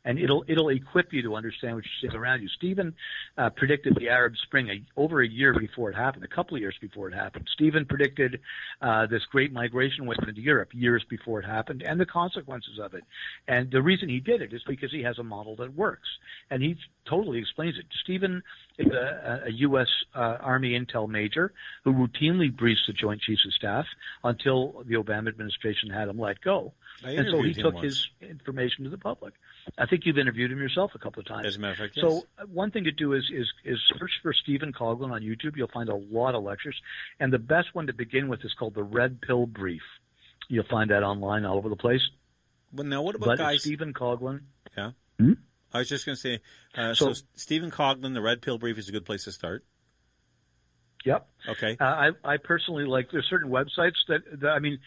and it'll it'll equip you to understand what you're seeing around you. Stephen uh, predicted the Arab Spring a, over a year before it happened, a couple of years before it happened. Stephen predicted uh, this great migration wave into Europe years before it happened, and the consequences of it. And the reason he did it is because he has a model that works, and he totally explains it. Stephen is a, a U.S. Uh, Army intel major who routinely briefs the Joint Chiefs of Staff until the Obama administration had him let go. And so he took once. his information to the public. I think you've interviewed him yourself a couple of times. As a matter of fact, yes. So uh, one thing to do is is is search for Stephen Coughlin on YouTube. You'll find a lot of lectures, and the best one to begin with is called the Red Pill Brief. You'll find that online all over the place. Well, now what about But guys? Stephen Coughlin. Yeah. Hmm? I was just going to say, uh, so, So- Stephen Coughlin, the Red Pill Brief is a good place to start. Yep. Okay. Uh, I I personally like there's certain websites that, that I mean,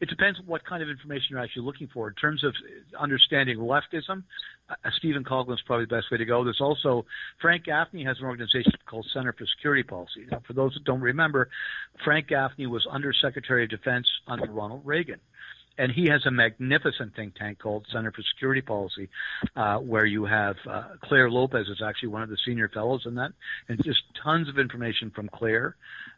it depends what kind of information you're actually looking for. In terms of understanding leftism, uh, Stephen Coughlin's probably the best way to go. There's also Frank Gaffney has an organization called Center for Security Policy. Now, for those that don't remember, Frank Gaffney was Under Secretary of Defense under Ronald Reagan. And he has a magnificent think tank called Center for Security Policy, uh, where you have uh, Clare Lopez is actually one of the senior fellows in that, and just tons of information from Claire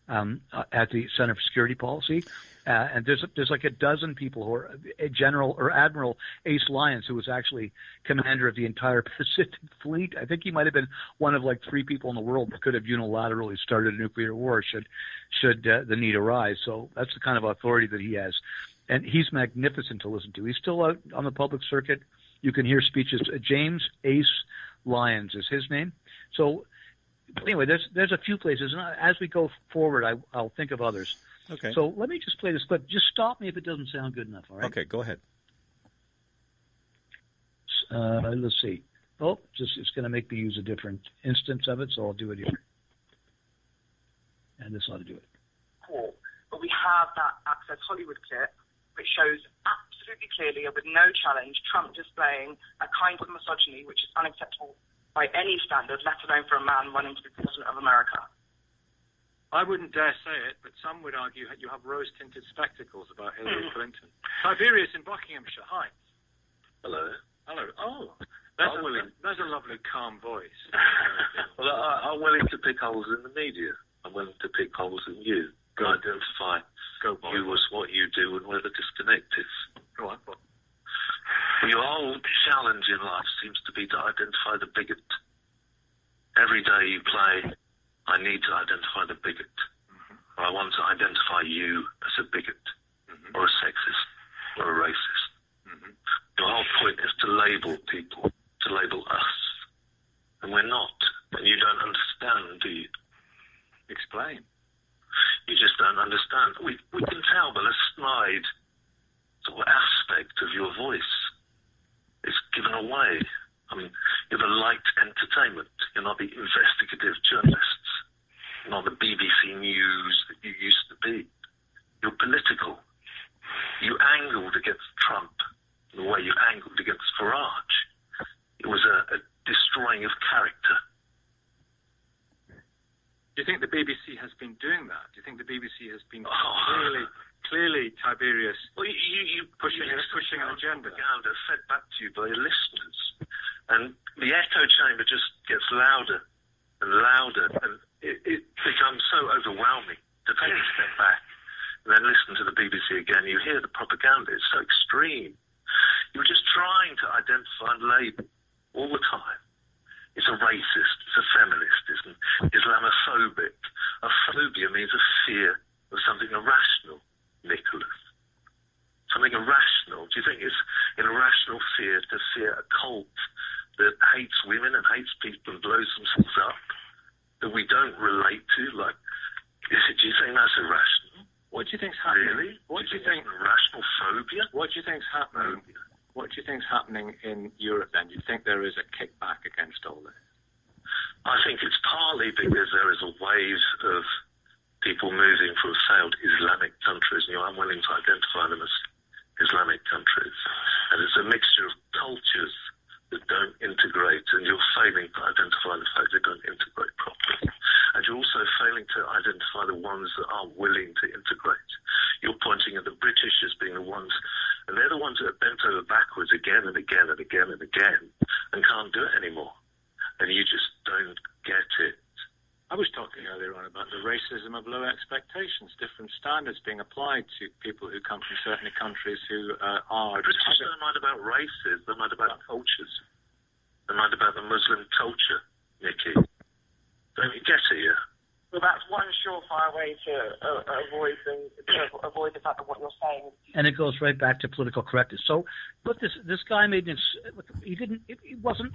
um, uh, at the Center for Security Policy. Uh, and there's there's like a dozen people who are General or Admiral Ace Lyons, who was actually commander of the entire Pacific Fleet. I think he might have been one of like three people in the world that could have unilaterally started a nuclear war should should uh, the need arise. So that's the kind of authority that he has, and he's magnificent to listen to. He's still out on the public circuit. You can hear speeches. Uh, James Ace Lyons is his name. So anyway, there's there's a few places, and as we go forward, I, I'll think of others. Okay. So let me just play this clip. Just stop me if it doesn't sound good enough. All right. Okay, go ahead. Uh, let's see. Oh, just it's going to make me use a different instance of it, so I'll do it here. And this ought to do it. Cool. but we have that Access Hollywood clip, which shows absolutely clearly and with no challenge Trump displaying a kind of misogyny which is unacceptable by any standard, let alone for a man running to be president of America. I wouldn't dare say it, but some would argue that you have rose-tinted spectacles about Hillary hmm. Clinton. Tiberius in Buckinghamshire. Hi. Hello. Hello. Oh, That's, I'm a, willing. that's a lovely, calm voice. Well, I, I'm willing to pick holes in the media. I'm willing to pick holes in you. Go. Identify Go, boy. you as what you do and where the disconnect is. Go on. Boy. Well, your whole challenge in life seems to be to identify the bigot. Every day you play, I need to identify the bigot. Or I want to identify you as a bigot, mm-hmm. or a sexist, or a racist. Mm-hmm. Your whole point is to label people, to label us. And we're not. And you don't understand, do you? Explain. You just don't understand. We, we can tell by the snide sort of aspect of your voice. It's given away. I mean, you're the light entertainment. You're not the investigative journalists. You're not the BBC News that you used to be. You're political. You angled against Trump the way you angled against Farage. It was a, a destroying of character. Do you think the BBC has been doing that? Do you think the BBC has been Oh. clearly, clearly Tiberius Well, you, you, you pushing you pushing an agenda? propaganda fed back to you by your listeners. And the echo chamber just gets louder and louder, and it, it becomes so overwhelming to take a step back and then listen to the BBC again. You hear the propaganda, it's so extreme. You're just trying to identify and label all the time. It's a racist, it's a feminist, it's an Islamophobic. A phobia means a fear of something irrational, Nicholas something irrational? Do you think it's an irrational fear to fear a cult that hates women and hates people and blows themselves up that we don't relate to? Like, is it, do you think that's irrational? What do you think's happening? Really? What do you it's think? an irrational phobia? What do you think's happening? What do you think is happening in Europe? Then do you think there is a kickback against all this? I think it's partly because there is a wave of people moving from failed Islamic countries, and you're unwilling to identify them as Islamic countries. And it's a mixture of cultures that don't integrate, and you're failing to identify the fact they don't integrate properly. And you're also failing to identify the ones that are willing to integrate. You're pointing at the British as being the ones, and they're the ones that are bent over backwards again and again and again and again and can't do it anymore. And you just don't get it. I was talking earlier on about the racism of low expectations, different standards being applied to people who come from certain countries who uh, are. British don't mind about races, they mind about cultures. They mind about the Muslim culture, Nicky. Don't you get it, yeah? Well, that's one surefire way to uh, avoid the, to avoid the fact that what you're saying and it goes right back to political correctness. So, look, this this guy made this. Look, he didn't. It, it wasn't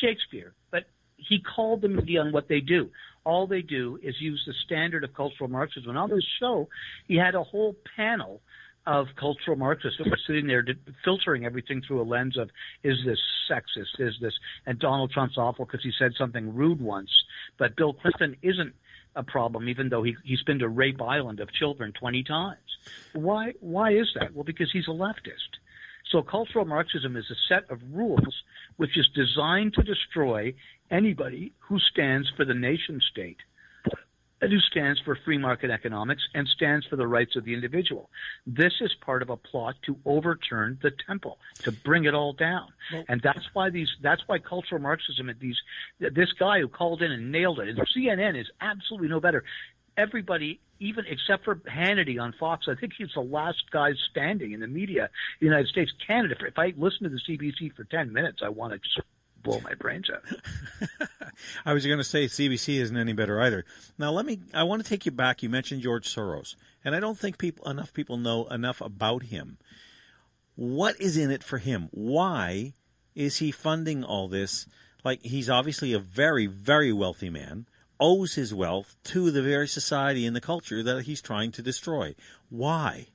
Shakespeare, but he called the media on what they do. All they do is use the standard of cultural Marxism. And on this show, he had a whole panel of cultural Marxists that were sitting there filtering everything through a lens of is this sexist? Is this? And Donald Trump's awful because he said something rude once, but Bill Clinton isn't a problem, even though he he's been to Rape Island of children twenty times. Why? Why is that? Well, because he's a leftist. So cultural Marxism is a set of rules which is designed to destroy anybody who stands for the nation state and who stands for free market economics and stands for the rights of the individual. This is part of a plot to overturn the temple, to bring it all down. and that's why these that's why cultural Marxism and these this guy who called in and nailed it, and CNN is absolutely no better. Everybody, even except for Hannity on Fox, I think he's the last guy standing in the media in the United States. Canada, if I listen to the CBC for 10 minutes, I want to just blow my brains out. I was going to say CBC isn't any better either. Now let me. I want to take you back. You mentioned George Soros, and I don't think people enough people know enough about him. What is in it for him? Why is he funding all this? Like he's obviously a very very wealthy man, owes his wealth to the very society and the culture that he's trying to destroy. Why?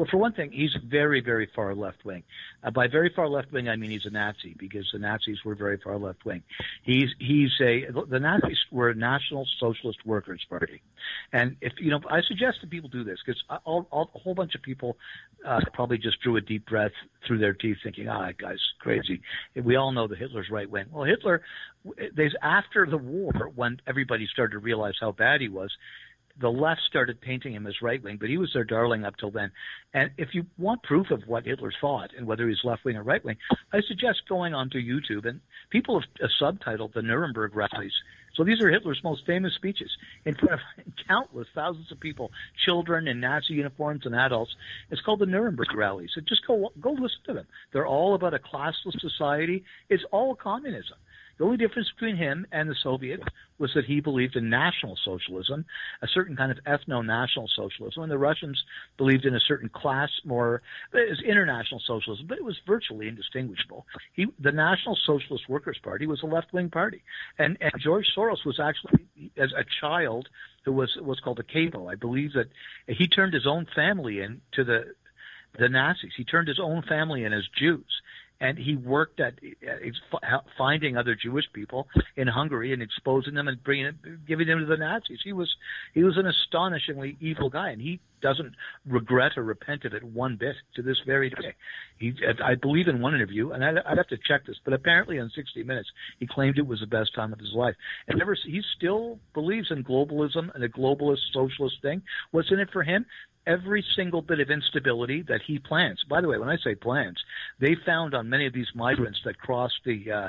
Well, for one thing, he's very, very far left wing. Uh, by very far left wing, I mean he's a Nazi because the Nazis were very far left wing. He's he's a the Nazis were a National Socialist Workers Party, and if you know, I suggest that people do this because a whole bunch of people uh, probably just drew a deep breath through their teeth, thinking, "Ah, that guy's crazy." We all know that Hitler's right wing. Well, Hitler, there's after the war when everybody started to realize how bad he was the left started painting him as right wing, but he was their darling up till then. And if you want proof of what Hitler thought and whether he's left wing or right wing, I suggest going onto YouTube and people have subtitled the Nuremberg rallies. So these are Hitler's most famous speeches in front of countless thousands of people, children in Nazi uniforms and adults. It's called the Nuremberg rallies. So just go go listen to them. They're all about a classless society. It's all communism. The only difference between him and the Soviets was that he believed in National Socialism, a certain kind of ethno-national socialism, and the Russians believed in a certain class, more it was international socialism, but it was virtually indistinguishable. He, the National Socialist Workers Party, was a left-wing party, and and George Soros was actually as a child who was what's called a capo. I believe that he turned his own family in to the the Nazis. He turned his own family in as Jews and he worked at uh, finding other Jewish people in Hungary and exposing them and bringing it, giving them to the Nazis. He was he was an astonishingly evil guy, and he doesn't regret or repent of it one bit to this very day. He, I believe in one interview, and I'd, I'd have to check this, but apparently on 60 Minutes, he claimed it was the best time of his life. And never, he still believes in globalism and a globalist socialist thing. What's in it for him? Every single bit of instability that he plants. By the way, when I say plants, they found on many of these migrants that crossed the uh,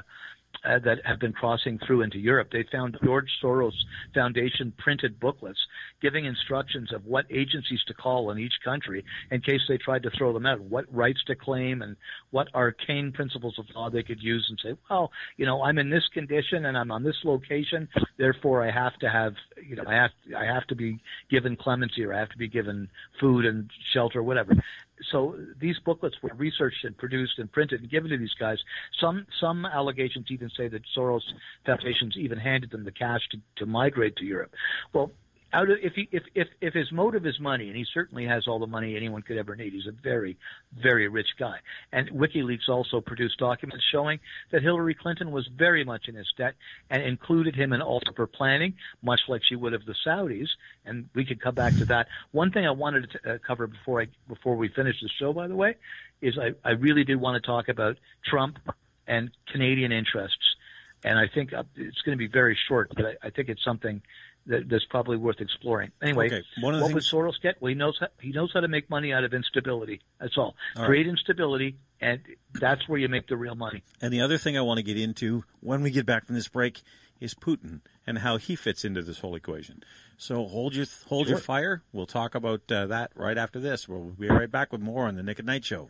uh, that have been crossing through into Europe. They found George Soros Foundation printed booklets giving instructions of what agencies to call in each country in case they tried to throw them out, what rights to claim, and what arcane principles of law they could use and say, well, you know, I'm in this condition and I'm on this location, therefore I have to have, you know, I have I have to be given clemency or I have to be given food and shelter, whatever so these booklets were researched and produced and printed and given to these guys. Some some allegations even say that Soros Foundations even handed them the cash to, to migrate to Europe. Well, out of if he if if if his motive is money, and he certainly has all the money anyone could ever need, he's a very very rich guy. And WikiLeaks also produced documents showing that Hillary Clinton was very much in his debt and included him in all of her planning, much like she would of the Saudis. And we could come back to that. One thing I wanted to uh, cover before I before we finish the show, by the way, is I I really did want to talk about Trump and Canadian interests. And I think uh, it's going to be very short, but I, I think it's something that, that's probably worth exploring. Anyway, okay. One of what things... would Soros get? Well, he knows how, he knows how to make money out of instability. That's all. all Create right. instability, and that's where you make the real money. And the other thing I want to get into when we get back from this break is Putin and how he fits into this whole equation. So hold your hold sure. your fire. We'll talk about uh, that right after this. We'll be right back with more on the Nick at Night Show.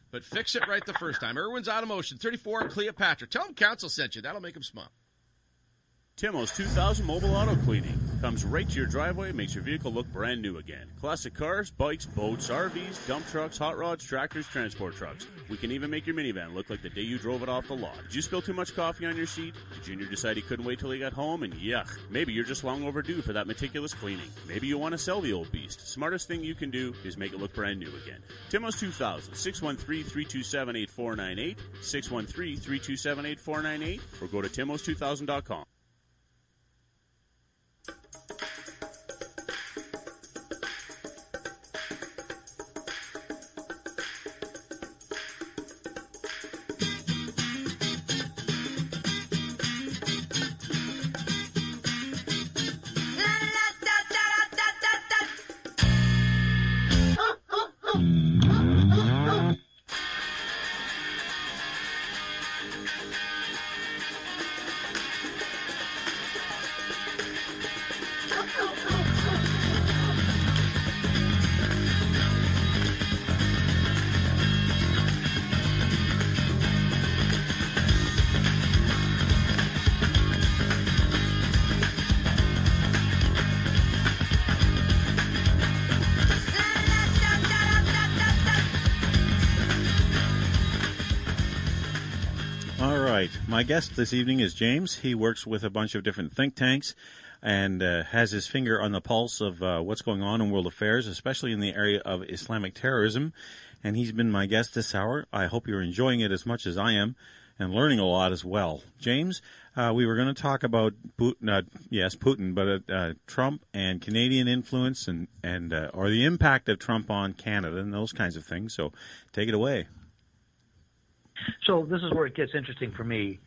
but fix it right the first time. Irwin's Automotion, 34 Cleopatra. Tell them Council sent you. That'll make them smile. Timo's 2000 Mobile Auto Cleaning comes right to your driveway, makes your vehicle look brand new again. Classic cars, bikes, boats, RVs, dump trucks, hot rods, tractors, transport trucks. We can even make your minivan look like the day you drove it off the lot. Did you spill too much coffee on your seat? Did Junior decide he couldn't wait till he got home? And yuck, maybe you're just long overdue for that meticulous cleaning. Maybe you want to sell the old beast. Smartest thing you can do is make it look brand new again. Timo's 2000, 613-327-8498, 613-327-8498, or go to timos2000.com. My guest this evening is James. He works with a bunch of different think tanks and uh, has his finger on the pulse of uh, what's going on in world affairs, especially in the area of Islamic terrorism. And he's been my guest this hour. I hope you're enjoying it as much as I am and learning a lot as well. James, uh, we were going to talk about Putin, uh, yes, Putin, but uh, Trump and Canadian influence and and uh, or the impact of Trump on Canada and those kinds of things. So, take it away. So this is where it gets interesting for me.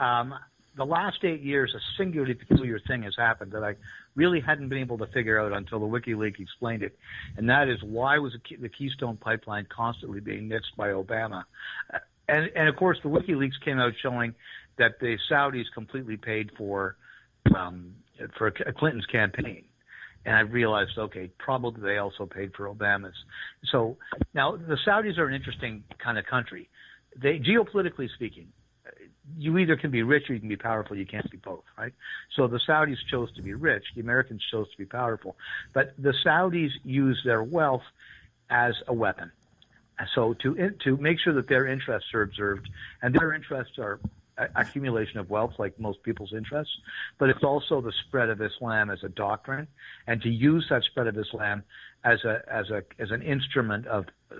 Um, the last eight years, a singularly peculiar thing has happened that I really hadn't been able to figure out until the WikiLeaks explained it, and that is why was the Keystone Pipeline constantly being nixed by Obama, uh, and and of course the WikiLeaks came out showing that the Saudis completely paid for um, for Clinton's campaign. And I realized, okay, probably they also paid for Obama's. So now the Saudis are an interesting kind of country. They, geopolitically speaking, you either can be rich or you can be powerful. You can't be both, right? So the Saudis chose to be rich. The Americans chose to be powerful. But the Saudis use their wealth as a weapon. So to to make sure that their interests are observed, and their interests are accumulation of wealth like most people's interests, but it's also the spread of Islam as a doctrine, and to use that spread of Islam as a as a as an instrument of uh,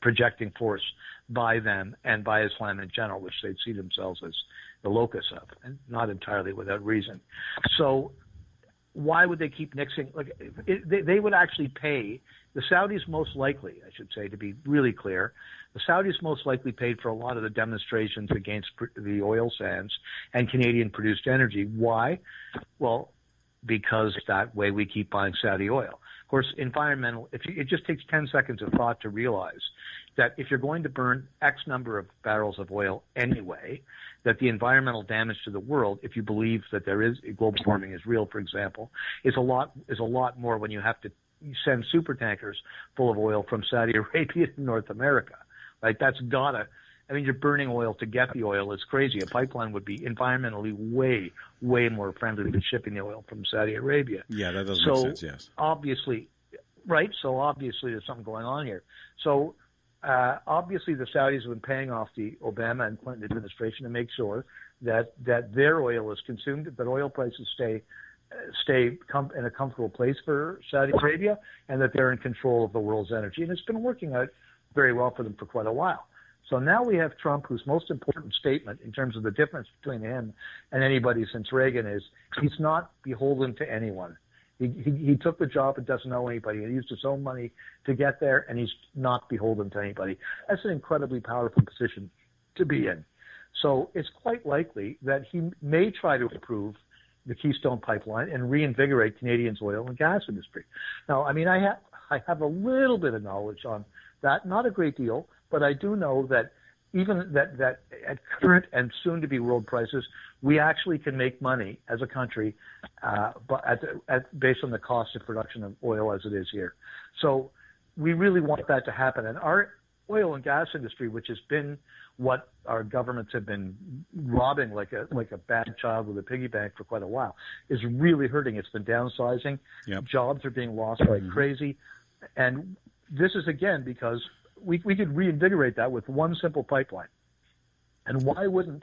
projecting force by them and by Islam in general, which they'd see themselves as the locus of, and not entirely without reason. So, why would they keep nixing? Like, it, they, they would actually pay the Saudis most likely, I should say, to be really clear, the Saudis most likely paid for a lot of the demonstrations against the oil sands and Canadian produced energy. Why? Well, because that way we keep buying Saudi oil. Of course, environmental, if you, it just takes 10 seconds of thought to realize that if you're going to burn X number of barrels of oil anyway, that the environmental damage to the world, if you believe that there is global warming is real, for example, is a lot is a lot more when you have to send super tankers full of oil from Saudi Arabia to North America. Right? That's gotta. I mean, you're burning oil to get the oil. It's crazy. A pipeline would be environmentally way, way more friendly than shipping the oil from Saudi Arabia. Yeah, that does so make sense. Yes. Obviously, right. So obviously, there's something going on here. So uh, obviously, the Saudis have been paying off the Obama and Clinton administration to make sure that that their oil is consumed, that oil prices stay stay com- in a comfortable place for Saudi Arabia, and that they're in control of the world's energy. And it's been working out very well for them for quite a while. So now we have Trump, whose most important statement in terms of the difference between him and anybody since Reagan is he's not beholden to anyone. He, he, he took the job and doesn't know anybody. He used his own money to get there, and he's not beholden to anybody. That's an incredibly powerful position to be in. So it's quite likely that he may try to improve the Keystone Pipeline and reinvigorate Canadians' oil and gas industry. Now, I mean, I have I have a little bit of knowledge on that, not a great deal, but I do know that even that that at current and soon to be world prices, we actually can make money as a country, uh, but at, at based on the cost of production of oil as it is here. So we really want that to happen, and our oil and gas industry, which has been what our governments have been robbing like a like a bad child with a piggy bank for quite a while is really hurting. It's been downsizing. Yep. Jobs are being lost like crazy, and this is again because we we could reinvigorate that with one simple pipeline. And why wouldn't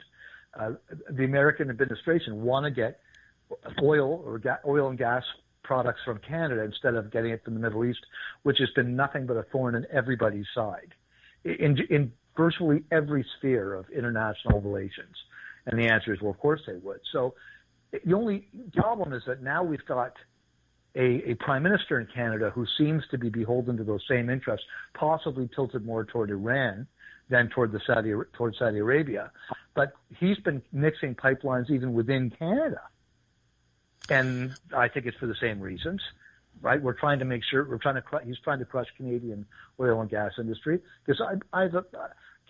uh, the American administration want to get oil or ga- oil and gas products from Canada instead of getting it from the Middle East, which has been nothing but a thorn in everybody's side? In, in virtually every sphere of international relations? And the answer is, well, of course they would. So the only problem is that now we've got a, a prime minister in Canada who seems to be beholden to those same interests, possibly tilted more toward Iran than toward the Saudi toward Saudi Arabia. But he's been mixing pipelines even within Canada, and I think it's for the same reasons right? We're trying to make sure we're trying to he's trying to crush Canadian oil and gas industry because I I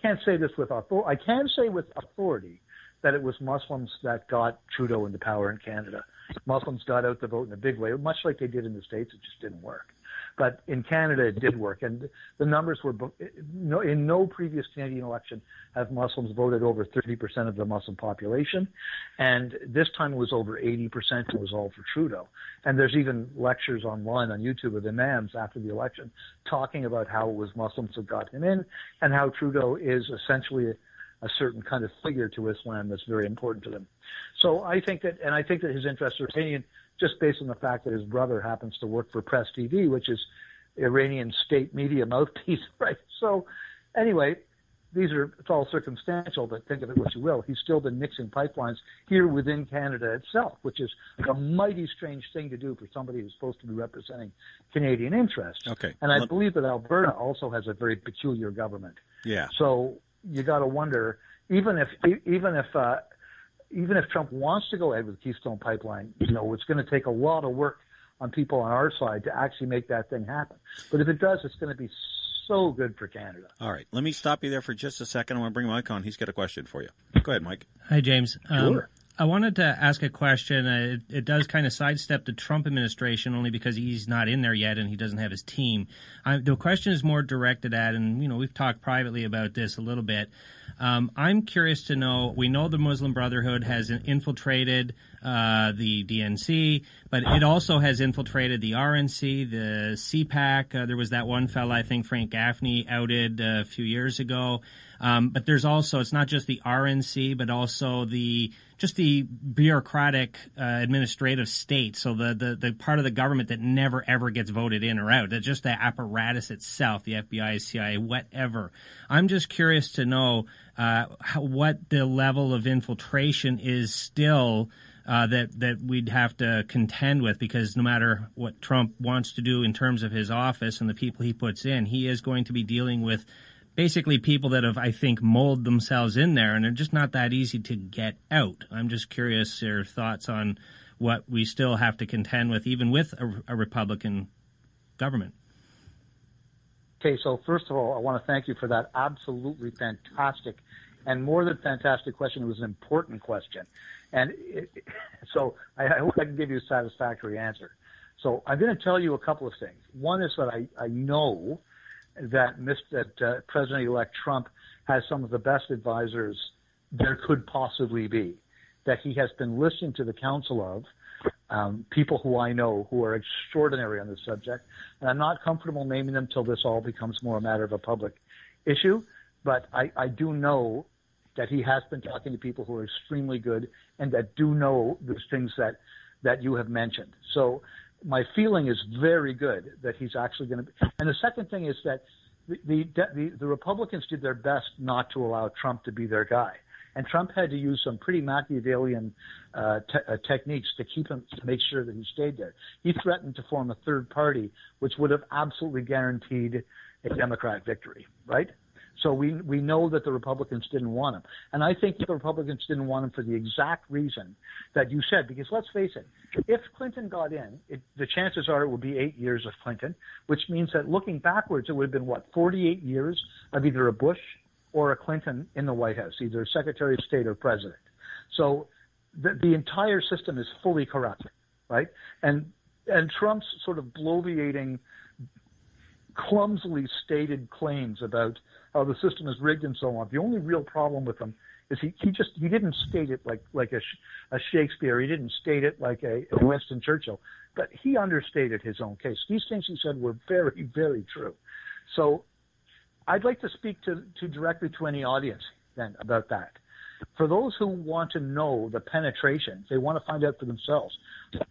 can't say this with authority. I can say with authority that it was Muslims that got Trudeau into power in Canada. Muslims got out the vote in a big way, much like they did in the states. It just didn't work. But in Canada, it did work, and the numbers were no, in no previous Canadian election have Muslims voted over 30% of the Muslim population, and this time it was over 80%. It was all for Trudeau, and there's even lectures online on YouTube of imams after the election talking about how it was Muslims that got him in, and how Trudeau is essentially a certain kind of figure to Islam that's very important to them. So I think that, and I think that his interests are Iranian just based on the fact that his brother happens to work for Press TV, which is Iranian state media mouthpiece, right? So anyway, these are it's all circumstantial, but think of it what you will. He's still been mixing pipelines here within Canada itself, which is a mighty strange thing to do for somebody who's supposed to be representing Canadian interests. Okay. And I believe that Alberta also has a very peculiar government. Yeah. So you got to wonder, even if even if uh, even if Trump wants to go ahead with the Keystone Pipeline, you know, it's going to take a lot of work on people on our side to actually make that thing happen. But if it does, it's going to be so good for Canada. All right. Let me stop you there for just a second. I want to bring Mike on. He's got a question for you. Go ahead, Mike. Hi, James. Um, Sure. I wanted to ask a question. Uh, it, it does kind of sidestep the Trump administration only because he's not in there yet and he doesn't have his team. I, the question is more directed at, and you know, we've talked privately about this a little bit. Um, I'm curious to know. We know the Muslim Brotherhood has infiltrated uh, the DNC, but it also has infiltrated the RNC, the CPAC. Uh, there was that one fella, I think Frank Gaffney, outed uh, a few years ago. Um, but there's also it's not just the RNC, but also the just the bureaucratic uh, administrative state. So the, the the part of the government that never ever gets voted in or out. That's just the apparatus itself, the FBI, CIA, whatever. I'm just curious to know uh, how, what the level of infiltration is still. Uh, that that we'd have to contend with because no matter what Trump wants to do in terms of his office and the people he puts in, he is going to be dealing with basically people that have, I think, molded themselves in there, and they're just not that easy to get out. I'm just curious your thoughts on what we still have to contend with, even with a, a Republican government. Okay, so first of all, I want to thank you for that absolutely fantastic and more than fantastic question. It was an important question. And it, so I, I hope I can give you a satisfactory answer. So I'm going to tell you a couple of things. One is that I, I know that, that uh, President-elect Trump has some of the best advisors there could possibly be, that he has been listening to the counsel of um, people who I know who are extraordinary on this subject. And I'm not comfortable naming them till this all becomes more a matter of a public issue. But I, I do know that he has been talking to people who are extremely good and that do know those things that, that you have mentioned. So my feeling is very good that he's actually going to be. And the second thing is that the, the, the, the Republicans did their best not to allow Trump to be their guy. And Trump had to use some pretty Machiavellian uh, te- uh, techniques to keep him to make sure that he stayed there. He threatened to form a third party, which would have absolutely guaranteed a Democrat victory, right? So we we know that the Republicans didn't want him, and I think the Republicans didn't want him for the exact reason that you said. Because let's face it, if Clinton got in, it, the chances are it would be eight years of Clinton, which means that looking backwards, it would have been what 48 years of either a Bush or a Clinton in the White House, either Secretary of State or President. So the, the entire system is fully corrupt, right? And and Trump's sort of bloviating, clumsily stated claims about how the system is rigged and so on. The only real problem with them is he, he just he didn't state it like like a, a Shakespeare. He didn't state it like a, a Winston Churchill, but he understated his own case. These things he said were very very true. So I'd like to speak to, to directly to any audience then about that. For those who want to know the penetration, they want to find out for themselves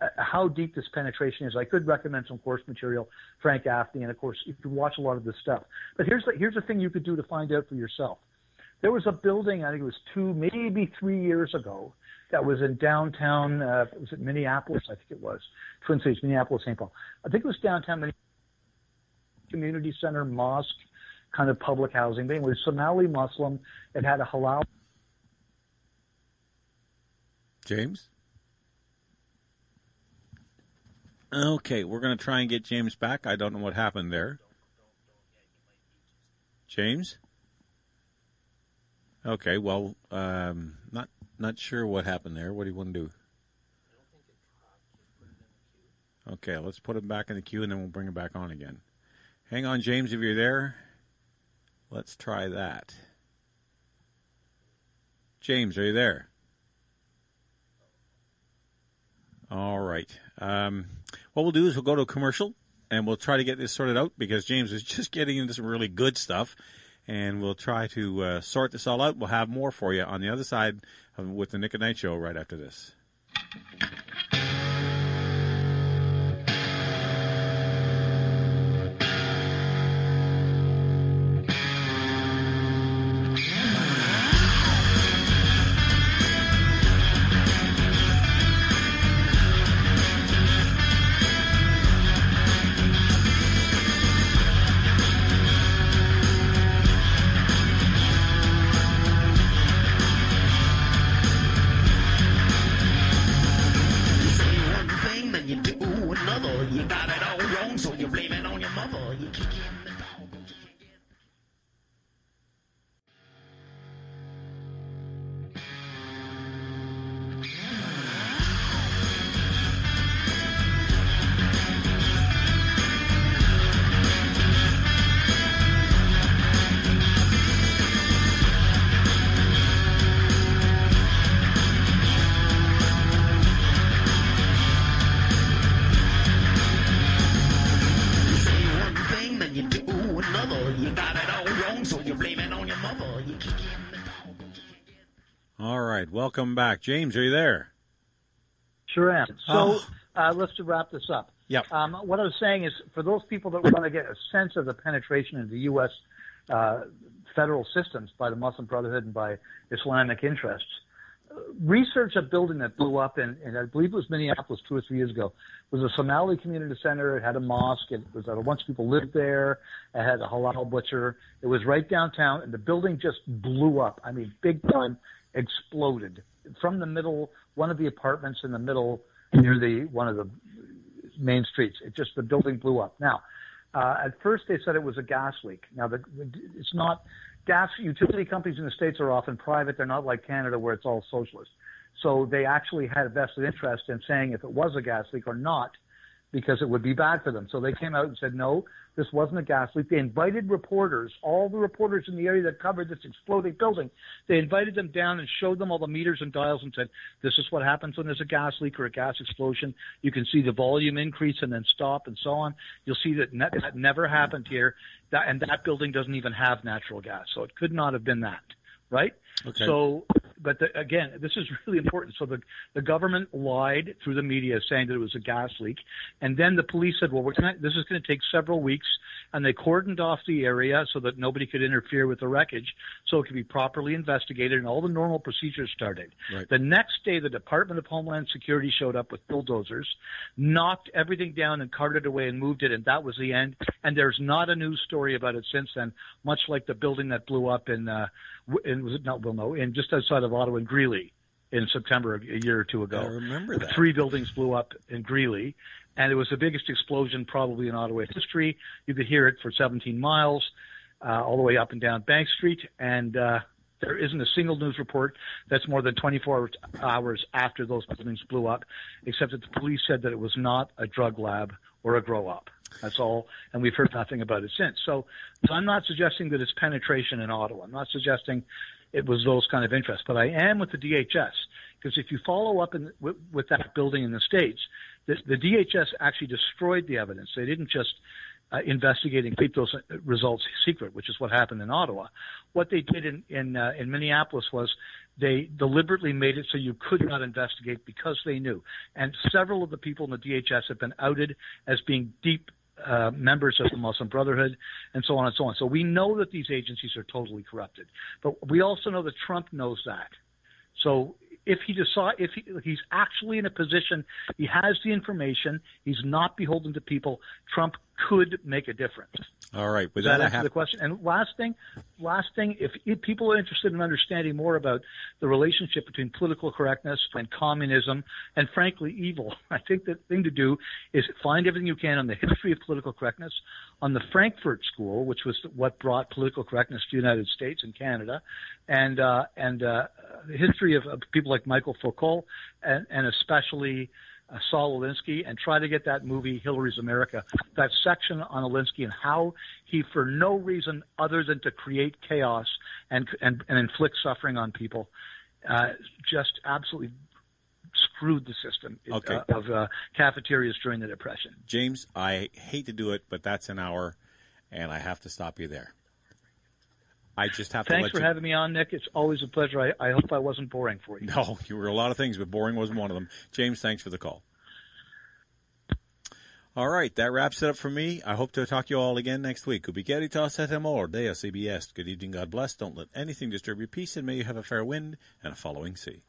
uh, how deep this penetration is. I could recommend some course material, Frank Gaffney, and of course you can watch a lot of this stuff. But here's the, here's the thing you could do to find out for yourself. There was a building, I think it was two, maybe three years ago, that was in downtown. Uh, was it Minneapolis? I think it was Twin Cities, Minneapolis, St. Paul. I think it was downtown Minneapolis community center, mosque, kind of public housing. But anyway, Somali Muslim. It had a halal. James? Okay, we're going to try and get James back. I don't know what happened there. James? Okay, well, um, not not sure what happened there. What do you want to do? Okay, let's put him back in the queue and then we'll bring him back on again. Hang on, James, if you're there. Let's try that. James, are you there? All right. Um, what we'll do is we'll go to a commercial and we'll try to get this sorted out because James is just getting into some really good stuff. and we'll try to uh, sort this all out. We'll have more for you on the other side with the Nick at Night show right after this. Welcome back, James. Are you there? Sure am. So Oh. uh, let's wrap this up. Yep. Um, what I was saying is, for those people that want to get a sense of the penetration into U.S. Uh, federal systems by the Muslim Brotherhood and by Islamic interests, uh, research a building that blew up in, in I believe it was Minneapolis two or three years ago. It was a Somali community center. It had a mosque. It was a bunch of people lived there. It had a halal butcher. It was right downtown, and the building just blew up. I mean, big time, exploded from the middle. One of the apartments in the middle near the one of the main streets. It just the building blew up. Now, uh, at first they said it was a gas leak. Now, the, it's not. Gas utility companies in the states are often private. They're not like Canada where it's all socialist. So they actually had a vested interest in saying if it was a gas leak or not, because it would be bad for them. So they came out and said, no, this wasn't a gas leak. They invited reporters, all the reporters in the area that covered this exploding building. They invited them down and showed them all the meters and dials and said, this is what happens when there's a gas leak or a gas explosion. You can see the volume increase and then stop and so on. You'll see that ne- that never happened here. That, and that building doesn't even have natural gas. So it could not have been that, right? Okay. So, but the, again, this is really important. So the the government lied through the media, saying that it was a gas leak, and then the police said, "Well, we're gonna, this is going to take several weeks," and they cordoned off the area so that nobody could interfere with the wreckage, so it could be properly investigated, and all the normal procedures started. Right. The next day, the Department of Homeland Security showed up with bulldozers, knocked everything down and carted away and moved it, and that was the end. And there's not a news story about it since then, much like the building that blew up in, uh, w- in was it not, well, no, in just outside of Ottawa in Greely in September a year or two ago. I remember that. Three buildings blew up in Greely, and it was the biggest explosion probably in Ottawa history. You could hear it for 17 miles, uh, all the way up and down Bank Street, and uh, there isn't a single news report that's more than 24 hours after those buildings blew up, except that the police said that it was not a drug lab or a grow up. That's all, and we've heard nothing about it since. So, so I'm not suggesting that it's penetration in Ottawa. I'm not suggesting it was those kind of interests, but I am with the DHS because if you follow up in, with, with that building in the states, the, the DHS actually destroyed the evidence. They didn't just uh, investigate and keep those uh, results secret, which is what happened in Ottawa. What they did in in, uh, in Minneapolis was they deliberately made it so you could not investigate because they knew. And several of the people in the DHS have been outed as being deep uh, members of the Muslim Brotherhood, and so on and so on. So we know that these agencies are totally corrupted, but we also know that Trump knows that. So if he decide if he, he's actually in a position, he has the information, he's not beholden to people. Trump could make a difference. All right. With Does that that, I answer have the question? And last thing, last thing, if, if people are interested in understanding more about the relationship between political correctness and communism and frankly evil, I think the thing to do is find everything you can on the history of political correctness, on the Frankfurt School, which was what brought political correctness to the United States and Canada, and uh, and uh, the history of, of people like Michael Foucault, and, and especially uh, Saul Alinsky and try to get that movie Hillary's America, that section on Alinsky and how he, for no reason other than to create chaos and and, and inflict suffering on people, uh, just absolutely screwed the system Okay. uh, of uh, cafeterias during the Depression. James, I hate to do it, but that's an hour, and I have to stop you there. I just have to Thanks for you. having me on, Nick. It's always a pleasure. I, I hope I wasn't boring for you. No, you were a lot of things, but boring wasn't one of them. James, thanks for the call. All right, that wraps it up for me. I hope to talk to you all again next week. Ubi caritas et amor, Deus ibi est. Good evening, God bless. Don't let anything disturb your peace, and may you have a fair wind and a following sea.